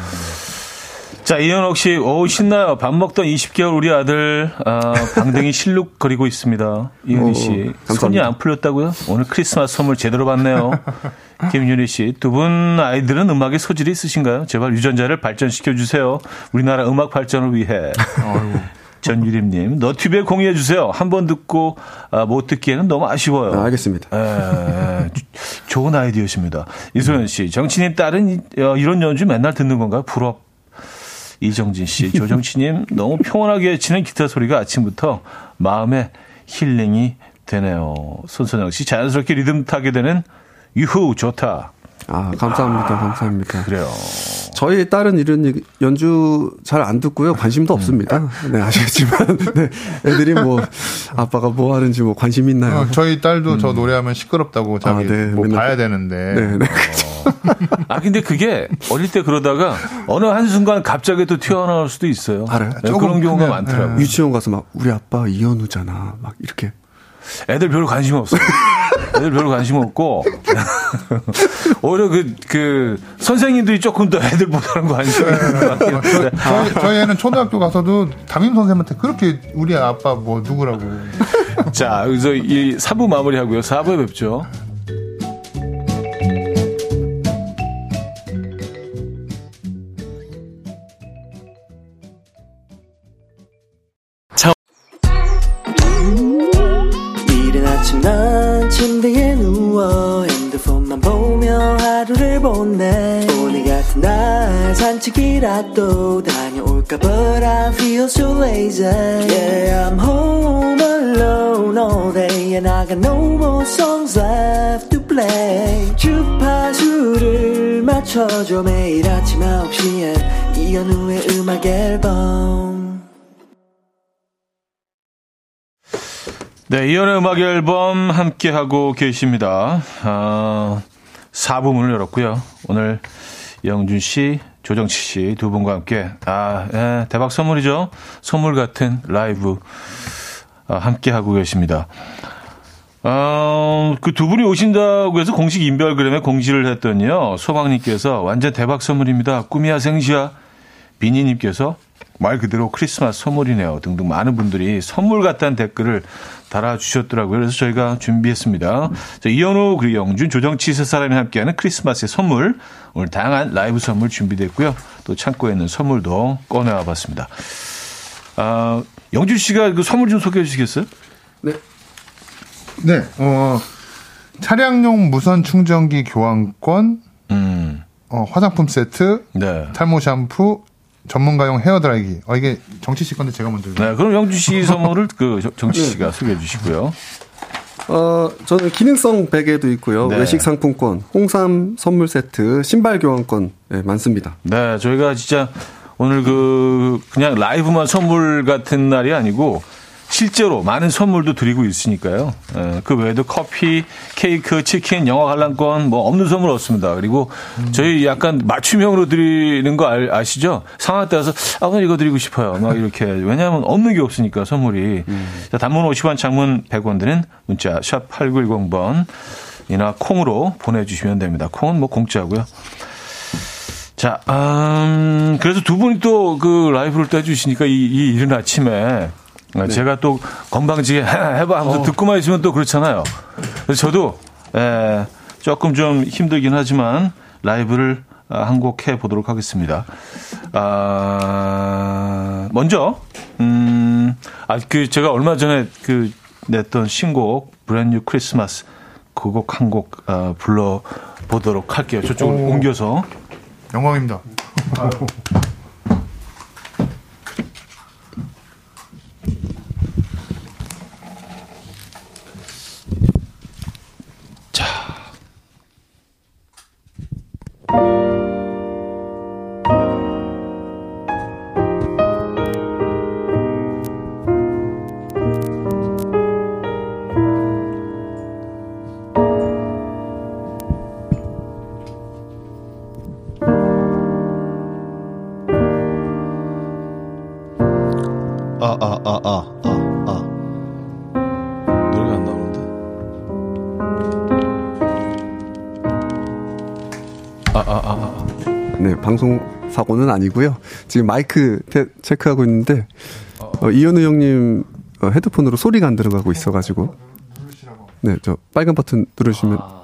자, 이현옥 씨, 오, 신나요. 밥 먹던 20개월 우리 아들, 아, 방댕이 [laughs] 실룩거리고 있습니다. 이은희 씨, 오, 손이 안 풀렸다고요? 오늘 크리스마스 선물 제대로 받네요. 김윤희 씨, 두 분 아이들은 음악에 소질이 있으신가요? 제발 유전자를 발전시켜 주세요. 우리나라 음악 발전을 위해. 전유림님, 너튜브에 공유해 주세요. 한 번 듣고 아, 못 듣기에는 너무 아쉬워요. 아, 알겠습니다. 에, 좋은 아이디어십니다. 이소연 씨, 정치님 딸은 어, 이런 연주 맨날 듣는 건가요? 부럽. 이정진 씨, 조정치님 [laughs] 너무 평온하게 치는 기타 소리가 아침부터 마음에 힐링이 되네요. 손선영 씨 자연스럽게 리듬 타게 되는 유후 좋다. 아 감사합니다, 아, 감사합니다. 그래요. 저희 딸은 이런 연주 잘 안 듣고요. 관심도 음. 없습니다. 네, 아시겠지만. [laughs] 네, 애들이 뭐, 아빠가 뭐 하는지 뭐 관심 있나요? 어, 저희 딸도 음. 저 노래하면 시끄럽다고 자기 아, 네, 뭐 봐야 되는데. 네, 네. 어. [laughs] 아, 근데 그게 어릴 때 그러다가 어느 한 순간 갑자기 또 튀어나올 수도 있어요. 알아요. 네, 그런 경우가 많더라고요. 유치원 가서 막, 우리 아빠 이현우잖아. 막 이렇게. 애들 별로 관심 없어요. [laughs] 애들 별로 관심 없고 [laughs] 오히려 그, 그 선생님들이 조금 더 애들보다는 관심이 있는 것 같아요. 저희, 저희 애는 초등학교 가서도 담임 선생님한테 그렇게 우리 아빠 뭐 누구라고. 자, 그래서 이 4부 마무리하고요. 4부에 뵙죠. 산책이라도 다녀올까 But I feel so lazy Yeah I'm home alone all day And I got no more songs left to play 주파수를 맞춰줘 매일 아침 9시에 이현우의 음악 앨범 네, 이현우의 음악 앨범 함께하고 계십니다. 아, 4부 문을 열었고요. 오늘 영준 씨, 조정치 씨 두 분과 함께 아 예, 대박 선물이죠. 선물 같은 라이브 아, 함께 하고 계십니다. 어, 그 두 분이 오신다고 해서 공식 인별그램에 공지를 했더니요. 소방님께서 완전 대박 선물입니다. 꿈이야 생시야. 비니님께서 말 그대로 크리스마스 선물이네요. 등등 많은 분들이 선물 같다는 댓글을 달아주셨더라고요. 그래서 저희가 준비했습니다. 자, 이현우, 그리고 영준, 조정치 세 사람이 함께하는 크리스마스의 선물. 오늘 다양한 라이브 선물 준비됐고요. 또 창고에 있는 선물도 꺼내와 봤습니다. 아, 영준 씨가 그 선물 좀 소개해 주시겠어요? 네. 네, 어, 차량용 무선 충전기 교환권, 음. 어, 화장품 세트, 네. 탈모 샴푸, 전문가용 헤어 드라이기. 어, 이게 정치 씨 건데 제가 먼저. 네, 그럼 영주 씨 [laughs] 선물을 그 정치 네. 씨가 소개해 주시고요. 어, 저는 기능성 베개도 있고요. 네. 외식 상품권, 홍삼 선물 세트, 신발 교환권 네, 많습니다. 네, 저희가 진짜 오늘 그 그냥 라이브만 선물 같은 날이 아니고 실제로 많은 선물도 드리고 있으니까요. 예, 그 외에도 커피, 케이크, 치킨, 영화 관람권 뭐 없는 선물 없습니다. 그리고 음. 저희 약간 맞춤형으로 드리는 거 아, 시죠 상황 따라서 아, 오늘 이거 드리고 싶어요. 막 이렇게 왜냐하면 없는 게 없으니까 선물이. 음. 자, 단문 50원, 장문 100원 드는 문자 샵 #8910번 이나 콩으로 보내주시면 됩니다. 콩은 뭐 공짜고요. 자, 음, 그래서 두 분이 또 그 라이브를 떼주시니까 이, 이 이른 아침에 네. 제가 또 건방지게 [laughs] 해봐 하면서 어. 듣고만 있으면 또 그렇잖아요. 그래서 저도 에, 조금 좀 힘들긴 하지만 라이브를 아, 한곡 해보도록 하겠습니다. 아, 먼저, 음, 아, 그, 제가 얼마 전에 그 냈던 신곡, 브랜뉴 크리스마스. 그 곡 한곡 어, 불러보도록 할게요. 저쪽으로 오. 옮겨서. 영광입니다. [laughs] 방송 사고는 아니고요. 지금 마이크 테, 체크하고 있는데 어, 이현우 형님 어, 헤드폰으로 소리가 안 들어가고 있어가지고. 네, 저 빨간 버튼 누르시면. 되,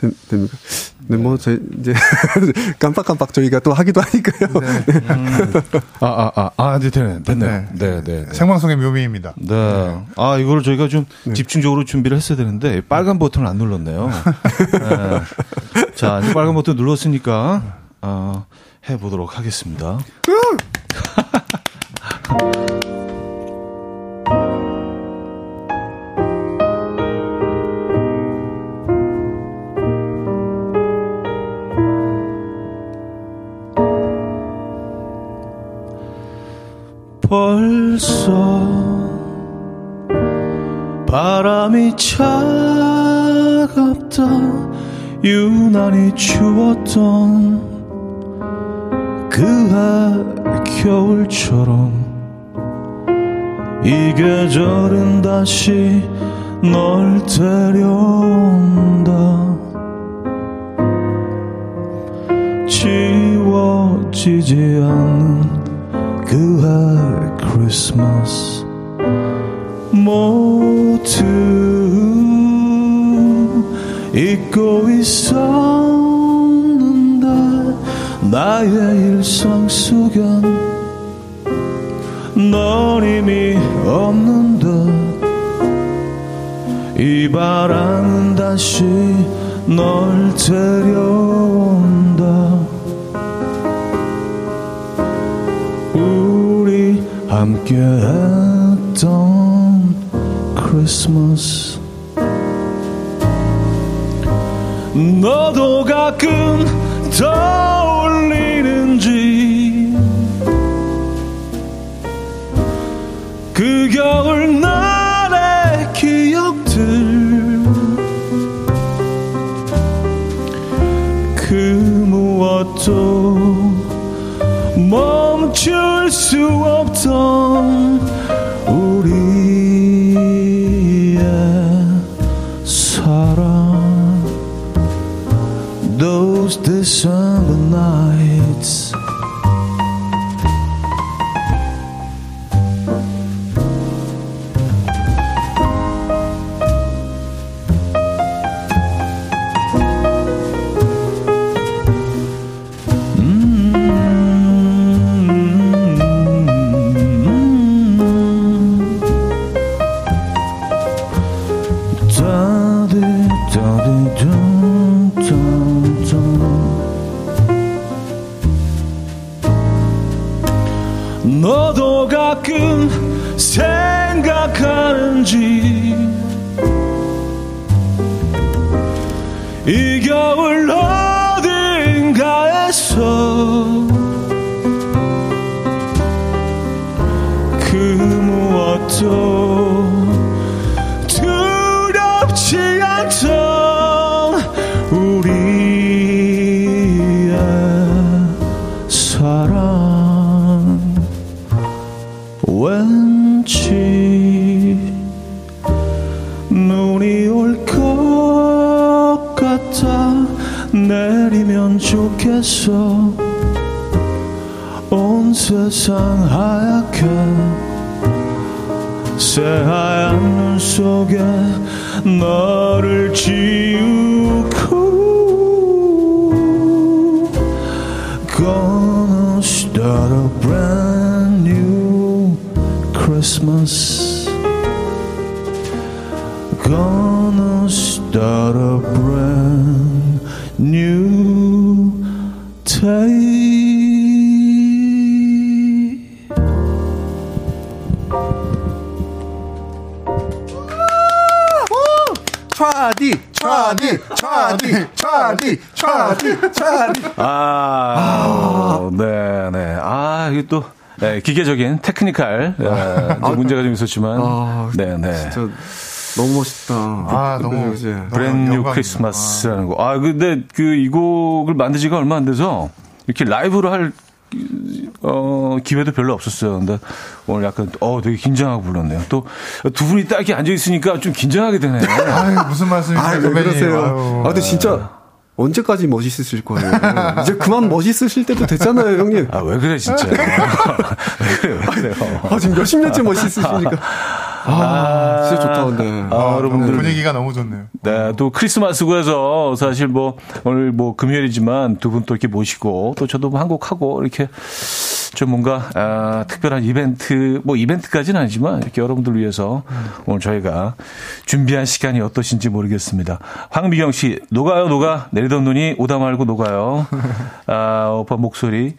됩니까? 네, 뭐, 저, 이제, [laughs] 깜빡깜빡 저희가 또 하기도 하니까요. 네. 음. [laughs] 아, 아, 아, 아, 네, 네, 네, 네, 네, 네. 생방송의 묘미입니다. 네. 네. 아, 이거를 저희가 좀 네. 집중적으로 준비를 했어야 되는데, 빨간 버튼을 안 눌렀네요. 네. 자, 빨간 버튼 눌렀으니까, 어, 해보도록 하겠습니다. [laughs] 유난히 추웠던 그해 겨울처럼 이 계절은 다시 널 데려온다. 지워지지 않는 그해 크리스마스 모두 잊고 있어 나의 일상 속엔 넌 이미 없는 듯이 바람은 다시 널 데려온다. 우리 함께 했던 크리스마스 너도 가끔 떠올리는지. 그 겨울 날의 기억들. 그 무엇도 멈출 수 없던 new day. 트라디, 트라디, 트라디, 트라디, 트라디, 트라디. 아, 아, 네, 네. 아, 이게 또, 네, 기계적인 테크니컬 네, 아, 문제가 좀 있었지만, 아, 네, 네. 진짜 너무 멋있다. 아, 너무 브랜뉴 크리스마스라는 거. 아, 근데 그 이 곡을 만든 지가 얼마 안 돼서 이렇게 라이브로 할 어, 기회도 별로 없었어요. 근데 오늘 약간, 어, 되게 긴장하고 불렀네요. 또 두 분이 딱 이렇게 앉아있으니까 좀 긴장하게 되네요. [laughs] 아유, 무슨 말씀이세요? 아, 그러세요. 아, 근데 진짜 언제까지 멋있으실 거예요? 이제 그만 멋있으실 때도 됐잖아요, 형님. 아, 왜 그래, 진짜. 왜 [laughs] 그래, 왜 그래요? 아, 지금 몇십 년째 멋있으시니까. [laughs] 아, 아, 진짜 좋다, 근데. 아, 아, 여러분들. 분위기가 너무 좋네요. 네, 또 크리스마스고 해서 사실 뭐, 오늘 뭐 금요일이지만 두 분 또 이렇게 모시고 또 저도 뭐 한곡 하고 이렇게 좀 뭔가, 아, 특별한 이벤트, 뭐 이벤트까지는 아니지만 이렇게 여러분들 위해서 오늘 저희가 준비한 시간이 어떠신지 모르겠습니다. 황미경 씨, 녹아요, 녹아. 내리던 눈이 오다 말고 녹아요. 아, 오빠 목소리.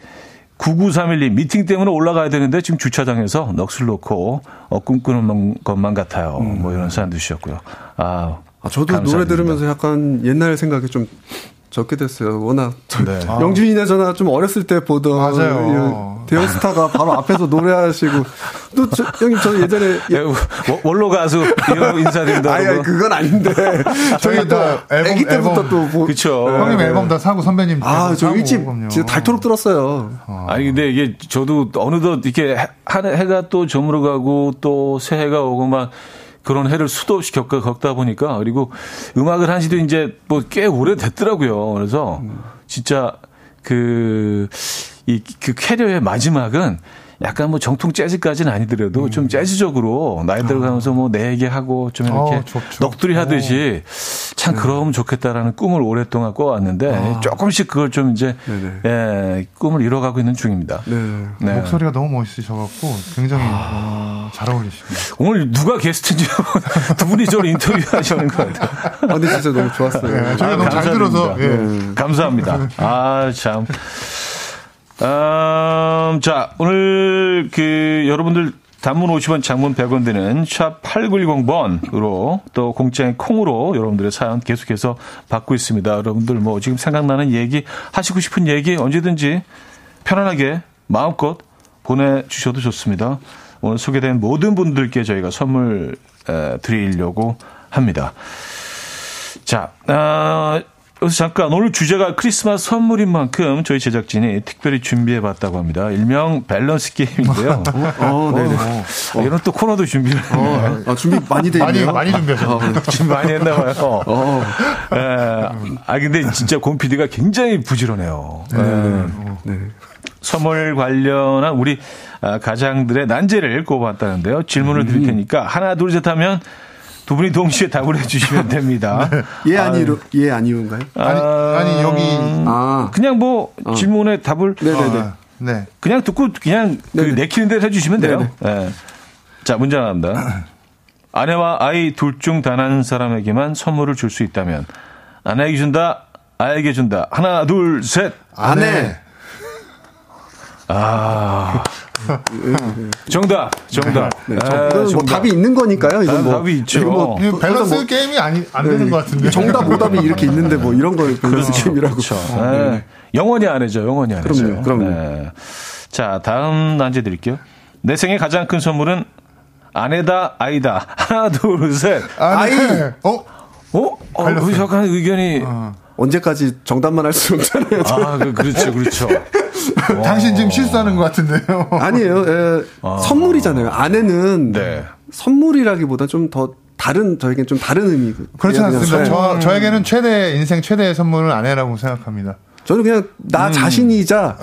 9931님, 미팅 때문에 올라가야 되는데 지금 주차장에서 넋을 놓고 어, 꿈꾸는 것만 같아요. 음. 뭐 이런 사연 주셨고요. 아, 아 저도 감사합니다. 노래 들으면서 약간 옛날 생각이 좀 적게 됐어요. 워낙 네. 아. 영준이네 저나 좀 어렸을 때 보던 맞아요. 대형 스타가 바로 앞에서 노래하시고 또 저, 형님 저 예전에 예, 원로 가수 이런 인사드린다. 아니, 아니 그건 아닌데 저희 또 앨범, 애기 때부터 또 뭐, 그쵸. 네. 형님 앨범 다 사고 선배님 아저 일집 진짜 닳도록 들었어요. 아. 아니 근데 이게 저도 어느덧 이렇게 해, 해가 또 저물어가고 또 새해가 오고 막 그런 해를 수도 없이 겪어 겪다 보니까 그리고 음악을 한 지도 이제 뭐 꽤 오래 됐더라고요. 그래서 진짜 그, 이, 그 캐리어의 마지막은 약간 뭐 정통 재즈까지는 아니더라도 음. 좀 재즈적으로 나이 들어가면서 뭐 내 얘기하고 좀 이렇게 어, 넋두리 하듯이 참 네. 그러면 좋겠다라는 꿈을 오랫동안 꿔왔는데 아. 조금씩 그걸 좀 이제 예, 꿈을 이뤄가고 있는 중입니다. 네. 네. 목소리가 너무 멋있으셔갖고 굉장히 아. 잘 어울리십니다. 오늘 누가 게스트인지 [laughs] 두 분이 저를 인터뷰하시는 것 같아요. 아, 근데 진짜 너무 좋았어요. 네, 저희가 아, 너무 잘 들어서 예. 감사합니다. 아 참. 음, 자, 오늘 그 여러분들 단문 50원, 장문 100원 되는 샵 8910번으로 또 공짜인 콩으로 여러분들의 사연 계속해서 받고 있습니다. 여러분들 뭐 지금 생각나는 얘기, 하시고 싶은 얘기 언제든지 편안하게 마음껏 보내주셔도 좋습니다. 오늘 소개된 모든 분들께 저희가 선물 에, 드리려고 합니다. 자, 어, 여기서 잠깐 오늘 주제가 크리스마스 선물인 만큼 저희 제작진이 특별히 준비해봤다고 합니다. 일명 밸런스 게임인데요. 어, [laughs] 네네. 어, 어. 이런 또 코너도 준비를. 어, 아, 준비 많이 돼 있네요. 많이 많이 준비하셨 어, 준비 많이 했나 봐요. 어. 예. 아 근데 진짜 곰 PD가 굉장히 부지런해요. 네. 네. 네. 선물 관련한 우리 아, 가장들의 난제를 꼽았다는데요. 질문을 드릴 음. 테니까 하나 둘 셋 하면 두 분이 동시에 답을 해주시면 됩니다. [laughs] 네. 예 아니로 예 아니요인가요? 아니 아니 여기 아 그냥 뭐 어. 질문에 답을 네네네 아, 네 그냥 듣고 그냥 그 내키는 대로 해주시면 돼요. 네. 자 문제 나갑니다. [clears throat] 아내와 아이 둘 중 단 한 사람에게만 선물을 줄 수 있다면 아내에게 준다, 아이에게 준다. 하나, 둘, 셋. 아내. 아. 정답, 정답. 네, 네, 아, 뭐 답이 있는 거니까요. 이건 뭐 답이 있죠. 뭐 밸런스 뭐, 게임이 아니 안 되는 네, 것 같은데. 정답, 오답이 이렇게 있는데 뭐 이런 걸 밸런스 그렇죠. 게임이라고. 그렇죠. 네. 영원히 안 해죠. 영원히 안 해죠. 그럼요. 그럼요. 네. 자, 다음 난제 드릴게요. 내 생애 가장 큰 선물은 아내다, 아이다. 하나, 둘, 셋. 아이. 어? 어? 어, 약간 의견이. 어. 언제까지 정답만 할수 없잖아요. 아, 그, 그렇죠, 그렇죠. [laughs] 당신 지금 실수하는 것 같은데요. [laughs] 아니에요. 에, 아. 선물이잖아요. 아내는 네. 선물이라기보다 좀 더 다른 저에겐 좀 다른 의미. 그렇지 않습니다. 저, 저에게는 최대 인생 최대의 선물은 아내라고 생각합니다. 저는 그냥 나 음. 자신이자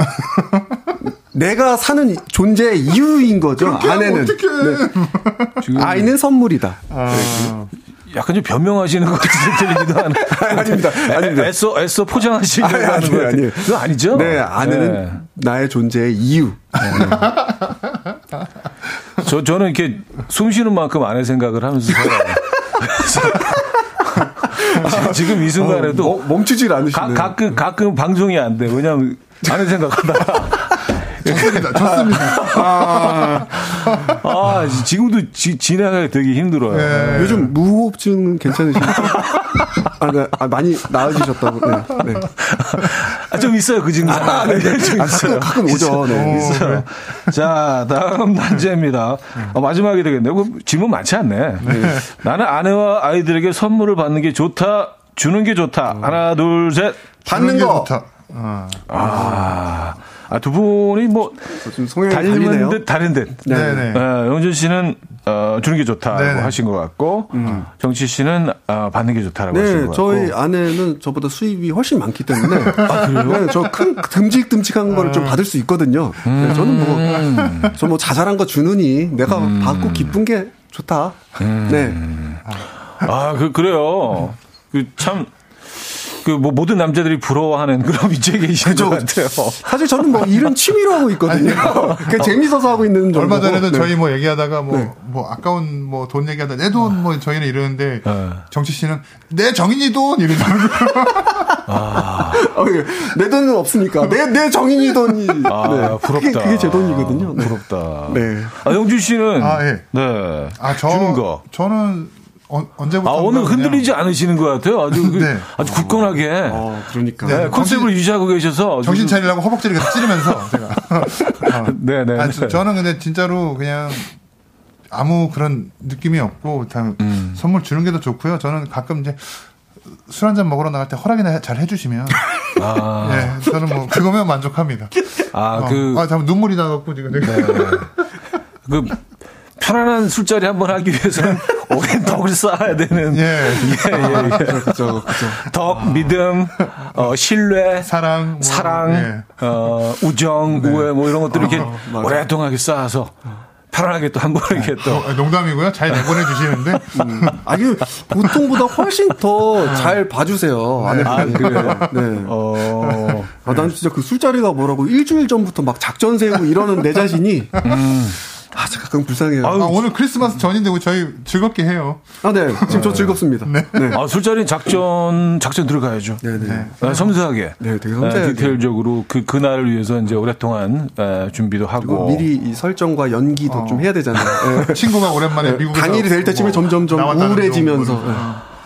내가 사는 존재의 이유인 거죠. 아내는. 네. 아이는 선물이다. 아. 네. 약간 좀 변명하시는 것 같은 [laughs] 들리기도 하는. 아닙니다. 아닙니다. 애써, 애써 포장하시려고 아니, 하는 거 아니에요. 그거 아니죠? 네, 아내는 네. 나의 존재의 이유. 네. 저, 저는 이렇게 숨 쉬는 만큼 아내 생각을 하면서 살아요. [laughs] 지금 이 순간에도 어, 멈추질 않으시네. 가끔 가끔 방송이 안 돼. 왜냐면 아는 생각한다. 좋습니다. 좋습니다. 아, 아 지금도 지, 진행하기 되게 힘들어요. 네. 요즘 무호흡증 괜찮으십니까? [laughs] 아, 네. 아, 많이 나아지셨다고. 네. 네. 아, 좀 있어요, 그 증상. 아, 네. 네. 좀 있어요. 가끔 오죠. 네. 있어요. 자, 다음 단체입니다. 어, 마지막이 되겠네요. 그 질문 많지 않네. 네. 나는 아내와 아이들에게 선물을 받는 게 좋다, 주는 게 좋다. 하나, 둘, 셋. 받는 거. 좋다. 아. 아. 아, 두 분이 뭐, 닮은 듯 다른 듯. 네네. 어, 영준 씨는, 어, 주는 게 좋다고 네네. 하신 것 같고, 음. 정치 씨는, 어, 받는 게 좋다라고 네, 하신 것 같고. 저희 아내는 저보다 수입이 훨씬 많기 때문에. [laughs] 아, 그래요? 네, 저큰 듬직듬직한 거를 좀 아. 받을 수 있거든요. 음. 네, 저는 뭐, 음. 저뭐 자잘한 거 주느니 내가 음. 받고 기쁜 게 좋다. 음. 네. 아, 그, 그래요. 그 참, 그 뭐 모든 남자들이 부러워하는 그런 [laughs] 위치에 계신 것 같아요. 사실 저는 뭐 일은 취미로 하고 있거든요. [laughs] 그냥 재밌어서 하고 있는 정도. 얼마 전에도 네. 저희 뭐 얘기하다가 뭐뭐 네. 뭐 아까운 뭐 돈 얘기하다 내 돈 뭐 저희는 이러는데 네. 정치 씨는 내 정인이 돈 이러더라고요. 아. 어, 예. 내 돈은 없으니까 내 내 정인이 돈이. 아 네. 부럽다. 그게, 그게, 제 돈이거든요. 네. 부럽다. 네. 아 영준 씨는 아 예. 네. 아 저, 주는 거. 저는 어, 언제부터? 아, 오늘 흔들리지 않으시는 것 같아요. 아주, 그, [laughs] 네. 아주 굳건하게. 어, 그러니까. 네, 컨셉을 유지하고 계셔서. 정신 차리려고 허벅지를 계속 찌르면서 [laughs] 제가. 어. [laughs] 네 네. 아, 저는 근데 진짜로 그냥 아무 그런 느낌이 없고, 다 음. 선물 주는 게 더 좋고요. 저는 가끔 이제 술 한 잔 먹으러 나갈 때 허락이나 잘 해주시면. 아. 네, 저는 뭐 그거면 만족합니다. 아, 어. 그. 아, 잠 눈물이 나갖고 지금. 네. 그 편안한 술자리 한번 하기 위해서는 [laughs] 오랜 덕을 쌓아야 되는. 예. 예, 예, 예. 그렇죠, 그렇죠. 덕, 믿음, 어, 신뢰, 사랑, 뭐, 사랑, 예. 어, 우정, 네. 우애, 뭐 이런 것들을 이렇게 어, 오랫동안 쌓아서 편안하게 또 한 번 이렇게 또. 어, 농담이고요. 잘 내보내 주시는데. 음. 아니, 보통보다 훨씬 더 잘 봐주세요. 네. 아, 그래요? 네. 어. 아, 난 진짜 그 술자리가 뭐라고 일주일 전부터 막 작전 세우고 이러는 내 자신이. 음. 아, 저 가끔 불쌍해요. 아, 오늘 크리스마스 전인데 저희 즐겁게 해요. 아, 네. 지금 저 즐겁습니다. 네. 네. 아, 술자리 작전, 작전 들어가야죠. 네네. 네. 아, 섬세하게. 네, 되게 섬세하게. 아, 디테일적으로 그, 그날을 위해서 이제 오랫동안 아, 준비도 하고. 미리 이 설정과 연기도 어. 좀 해야 되잖아요. [laughs] 네. 친구가 오랜만에 네. 미국에서. 당일이 될 때쯤에 뭐 점점점 우울해지면서. 네.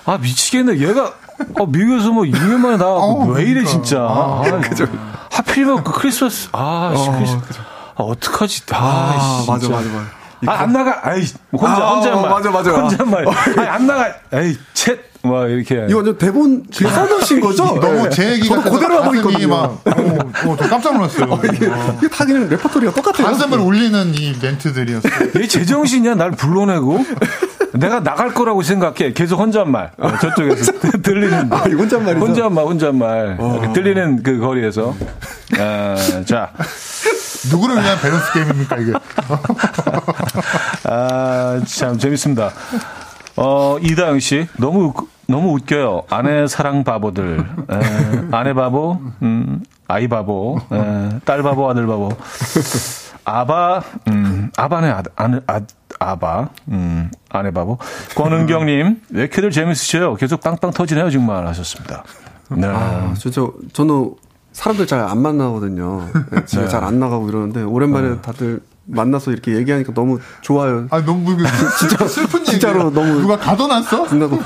아, 미치겠네. 얘가, 어, 미국에서 뭐 2년 만에 나와고 어, 왜 이래, 그러니까. 진짜. 아, 아, 그죠. 하필이면 그 크리스마스. 아, 어, 크리스마스. 아, 어떡하지? 아, 아 맞아, 맞아, 맞아. 아, 안 나가. 아이, 혼자, 아, 혼잣말. 맞아, 맞아. 혼잣말. 아니, 안 나가. 에이, 챗. 막 이렇게. 이거 완전 대본 써놓으신 거죠? 너무 제 얘기가 그대로 하고 있거든요. 막, 어, 어, 저 깜짝 놀랐어요. 어, 이게, 이게 다 그냥 레퍼토리가 똑같아요. 가슴을 울리는 이 멘트들이었어요. [laughs] 얘 제정신이야? 날 불러내고? 내가 나갈 거라고 생각해. 계속 혼잣말. 어, 저쪽에서 들리는. 아, 혼잣말이죠? 혼잣말, 혼잣말. 어. 들리는 그 거리에서. 아, 자. 누구를 위한 밸런스 게임입니까, 이게? [laughs] 아, 참, 재밌습니다. 어, 이다영 씨, 너무, 너무 웃겨요. 아내 사랑 바보들. 에, 아내 바보, 음, 아이 바보, 에, 딸 바보, 아들 바보. 아바, 음, 아바네, 아, 아내, 아, 아바, 음, 아내 바보. 권은경님, 왜 이렇게들 재밌으셔요? 계속 빵빵 터지네요, 정말 하셨습니다. 네. 아, 진짜, 저는 사람들 잘 안 만나거든요. 네, 집에 네. 잘안 나가고 이러는데 오랜만에 네. 다들 만나서 이렇게 얘기하니까 너무 좋아요. 아 너무 [laughs] 진짜 슬픈 얘기 진짜로 너무 누가 가둬놨어? 끝나고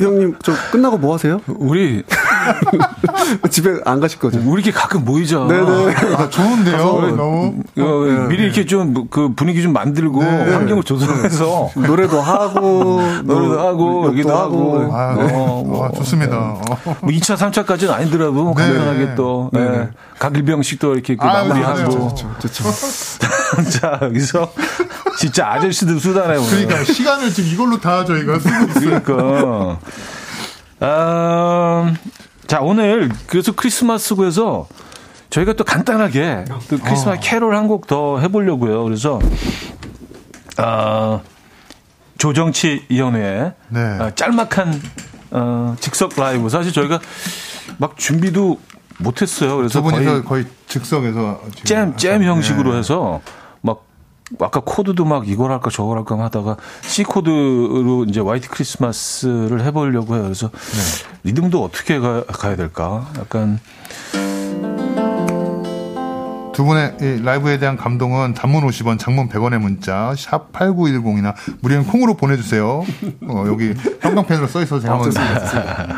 형님 저 끝나고 뭐 하세요? 우리 [laughs] 집에 안 가실 거죠? 우리 이렇게 가끔 모이죠. 네네. 아, 좋은데요. 너무 어, 네. 미리 이렇게 좀 그 분위기 좀 만들고 네. 환경을 조성해서 노래도 하고 [laughs] 노래도 하고 여기도 하고. 하고. 아, 네. 어, 뭐, 아, 좋습니다. 어. 뭐 2차 3차까지는 아니더라도 네. 간단하게 또 네. 각일병식 도 이렇게 그 아, 마무리하고. 좋죠. 좋죠. [laughs] 자, 여기서 진짜 아저씨들 수다네. 그러니까 시간을 지금 이걸로 다 저희가 쓰고 있어요. 그러니까. 아, 자, 오늘 그래서 크리스마스고에서 저희가 또 간단하게 또 크리스마스 어. 캐롤 한 곡 더 해보려고요. 그래서 아, 조정치 위원회 네. 아, 짤막한 어, 즉석 라이브. 사실 저희가 막 준비도 못했어요. 그래서 두 분이서 거의, 거의 즉석에서 잼, 잼 형식으로 네. 해서 아까 코드도 막 이걸 할까 저걸 할까 하다가 C 코드로 이제 화이트 크리스마스를 해보려고 해요. 그래서 네. 리듬도 어떻게 가, 가야 될까? 약간 두 분의 이 라이브에 대한 감동은 단문 50원, 장문 100원의 문자 샵 8910이나 무료인 콩으로 보내주세요. 어, 여기 형광펜으로 써 있어서 제가 한번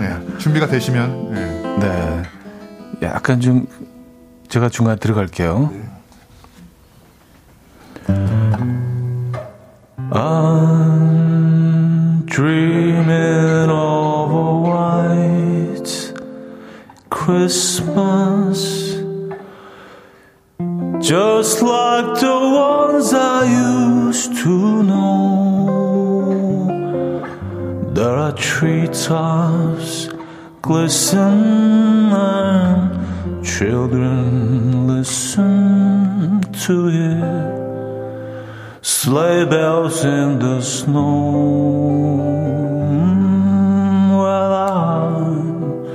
네, 준비가 되시면 네. 네. 약간 좀 제가 중간에 들어갈게요. 네. I'm dreaming of a white Christmas. Just like the ones I used to know. There are treetops glisten and children listen to it sleigh bells in the snow. Mm, well, I'm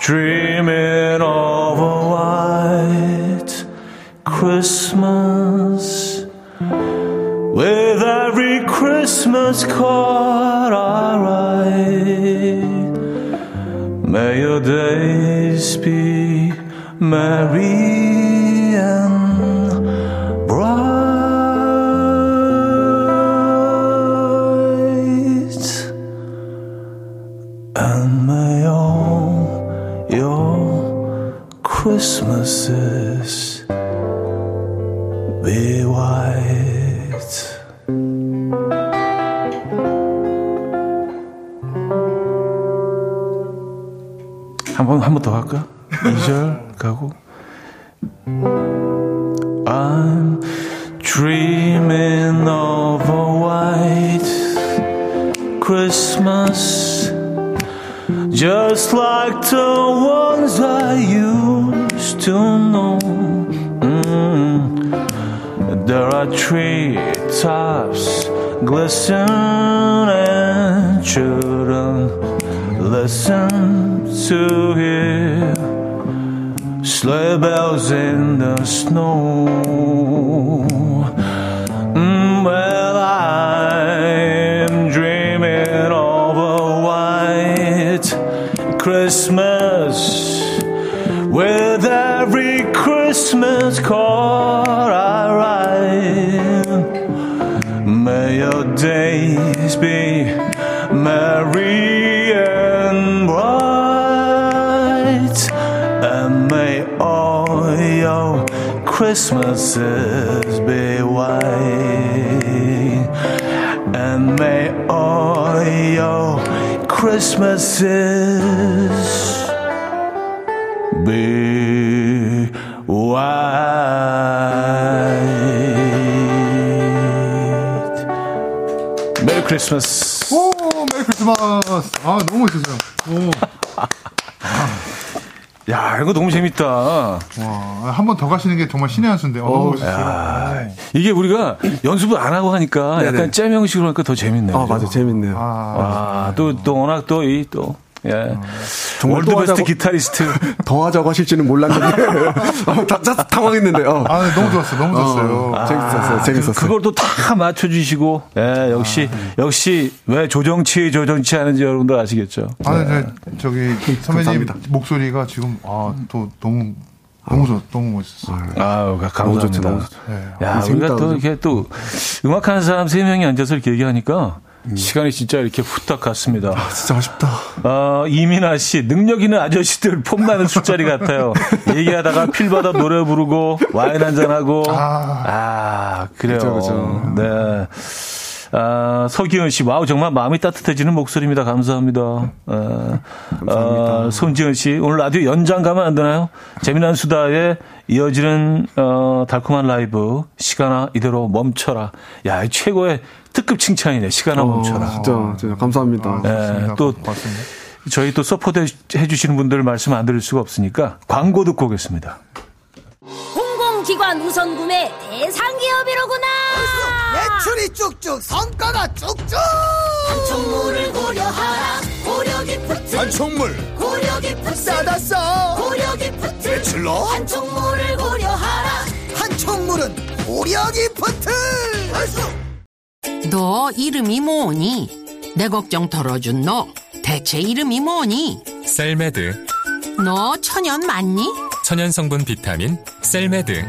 dreaming of a white Christmas with every Christmas card I write. May your days be merry Christmases be white. 한번 한 번 더 할까? [laughs] 2절 가고 I'm dreaming of a white Christmas just like the ones I used to know. Mm. There are tree tops glistening. children listen to hear sleigh bells in the snow. Mm, well, I'm dreaming of a white Christmas Christmas card I write. May your days be merry and bright, and may all your Christmases be white, and may all your Christmases be 크리스마스. 오, 메리 크리스마스. 아, 너무 멋있었어요. 오. 야, 이거 너무 재밌다. 와, 한 번 더 가시는 게 정말 신의 한 수인데. 어, 너무 멋있어요. 이게 우리가 연습을 안 하고 하니까 네네. 약간 잼 형식으로 하니까 더 재밌네요. 아, 맞아. 재밌네요. 아, 아 또, 또 워낙 또 이, 또. 예. 정말 월드 베스트 하자고, 기타리스트. [laughs] 더 하자고 하실지는 몰랐는데. [laughs] 어, 다, 다, 당황했는데. 어. 아, 너무 좋았어. 너무 좋았어요. 어, 아, 재밌었어요. 재밌었어요. 그, 그걸 또 다 맞춰주시고. 예, 역시, 아, 네. 역시 왜 조정치, 조정치 하는지 여러분들 아시겠죠. 아, 네. 네. 저기, 선배님 감사합니다. 목소리가 지금, 아, 또 너무 너무 좋, 너무 멋있었어요. 아, 감사합니다. 너무 좋죠, 네. 야, 우리가 또 이렇게 또 음악하는 사람 세 명이 앉아서 이렇게 얘기하니까 음. 시간이 진짜 이렇게 후딱 갔습니다. 아, 진짜 아쉽다. 어, 이민아 씨, 능력 있는 아저씨들 폼나는 술자리 같아요. [laughs] 얘기하다가 필 받아 노래 부르고 와인 한잔하고. 아, 아 그래요. 그쵸, 그쵸. 네. 아, 서기현 씨, 와우, 정말 마음이 따뜻해지는 목소리입니다. 감사합니다. 아, 감사합니다. 아, 손지은 씨, 오늘 라디오 연장 가면 안 되나요? 재미난 수다에 이어지는, 어, 달콤한 라이브, 시간아, 이대로 멈춰라. 야, 최고의 특급 칭찬이네. 시간아, 어, 멈춰라. 진짜, 진짜, 감사합니다. 아, 네, 또, 저희 또 support 해주시는 분들 말씀 안 드릴 수가 없으니까 광고 듣고 오겠습니다. 공공기관 우선 구매 대상 기업이로구나. 매출이 쭉쭉, 성과가 쭉쭉. 한총물을 고려하라. 고려 기프트. 한총물. 고려 기프트. 싸다 싸. 고려 기프트. 매출로. 한총물을 고려하라. 한총물은 고려기프트 너 이름이 뭐니? 내 걱정 덜어준 너 대체 이름이 뭐니? 셀메드 너 천연 맞니? 천연 성분 비타민 셀메드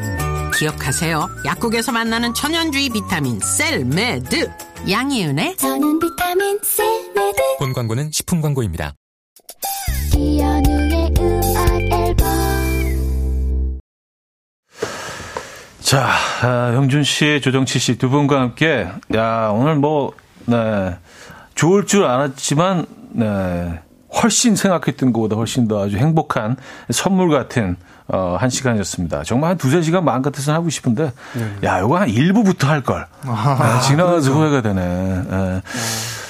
기억하세요. 약국에서 만나는 천연주의 비타민 셀메드 양이은의 저는 비타민 셀메드 본 광고는 식품 광고입니다. 자, 아, 영준 씨, 조정치 씨 두 분과 함께, 야, 오늘 뭐, 네, 좋을 줄 알았지만, 네, 훨씬 생각했던 것보다 훨씬 더 아주 행복한 선물 같은, 어, 한 시간이었습니다. 정말 한 두세 시간 마음 같아서 하고 싶은데, 네. 야, 이거 한 1부부터 할 걸. 아, 네, 지나가서 그렇죠. 후회가 되네. 네.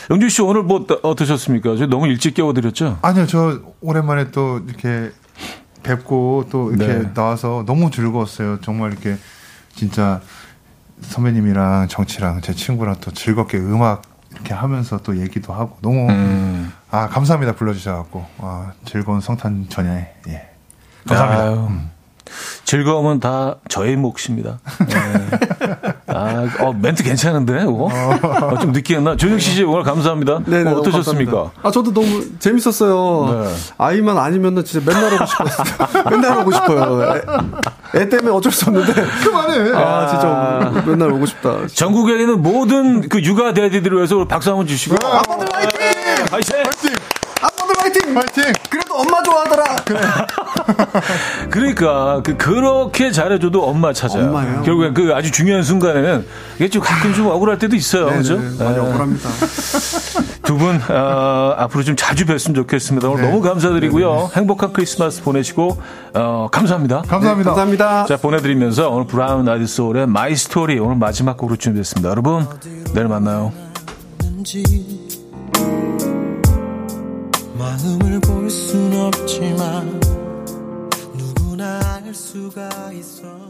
영준 씨 오늘 뭐 어떠셨습니까? 저 너무 일찍 깨워드렸죠? 아니요, 저 오랜만에 또 이렇게 뵙고 또 이렇게 네. 나와서 너무 즐거웠어요. 정말 이렇게 진짜 선배님이랑 정치랑 제 친구랑 또 즐겁게 음악 이렇게 하면서 또 얘기도 하고 너무 음. 아 감사합니다 불러주셔갖고 아, 즐거운 성탄 전야에 예 감사합니다. 음. 즐거움은 다 저의 몫입니다. 네. 아, 어, 멘트 괜찮은데, 이거? 어, 좀 느끼했나? 조정 씨 오늘 감사합니다. 네, 네 어, 어떠셨습니까? 아, 저도 너무 재밌었어요. 네. 아이만 아니면 은 진짜 맨날 오고 싶었어요. [laughs] 맨날 오고 싶어요. 애, 애, 때문에 어쩔 수 없는데. 그만해. 아, 진짜 맨날 오고 싶다. 전국에 있는 모든 그 육아 대디들을 위해서 박수 한번 주시고. 아빠들 화이팅! 화이팅! 화이팅! 화이팅! 화이팅! 그래도 엄마 좋아하더라. 그래. [laughs] 그러니까 그 그렇게 잘해줘도 엄마 찾아요. 엄마요? 결국엔 그 아주 중요한 순간에는 이게 좀 가끔 좀 억울할 때도 있어요, 그렇죠? 많이 억울합니다. [laughs] 두분 어, 앞으로 좀 자주 뵀으면 좋겠습니다. 오늘 네. 너무 감사드리고요. 네네. 행복한 크리스마스 보내시고 어, 감사합니다. 감사합니다. 네, 감사합니다. 자 보내드리면서 오늘 Brown Eyed Soul의 My Story 오늘 마지막 곡으로 준비했습니다. 여러분 내일 만나요. 마음을 볼 순 없지만 누구나 알 수가 있어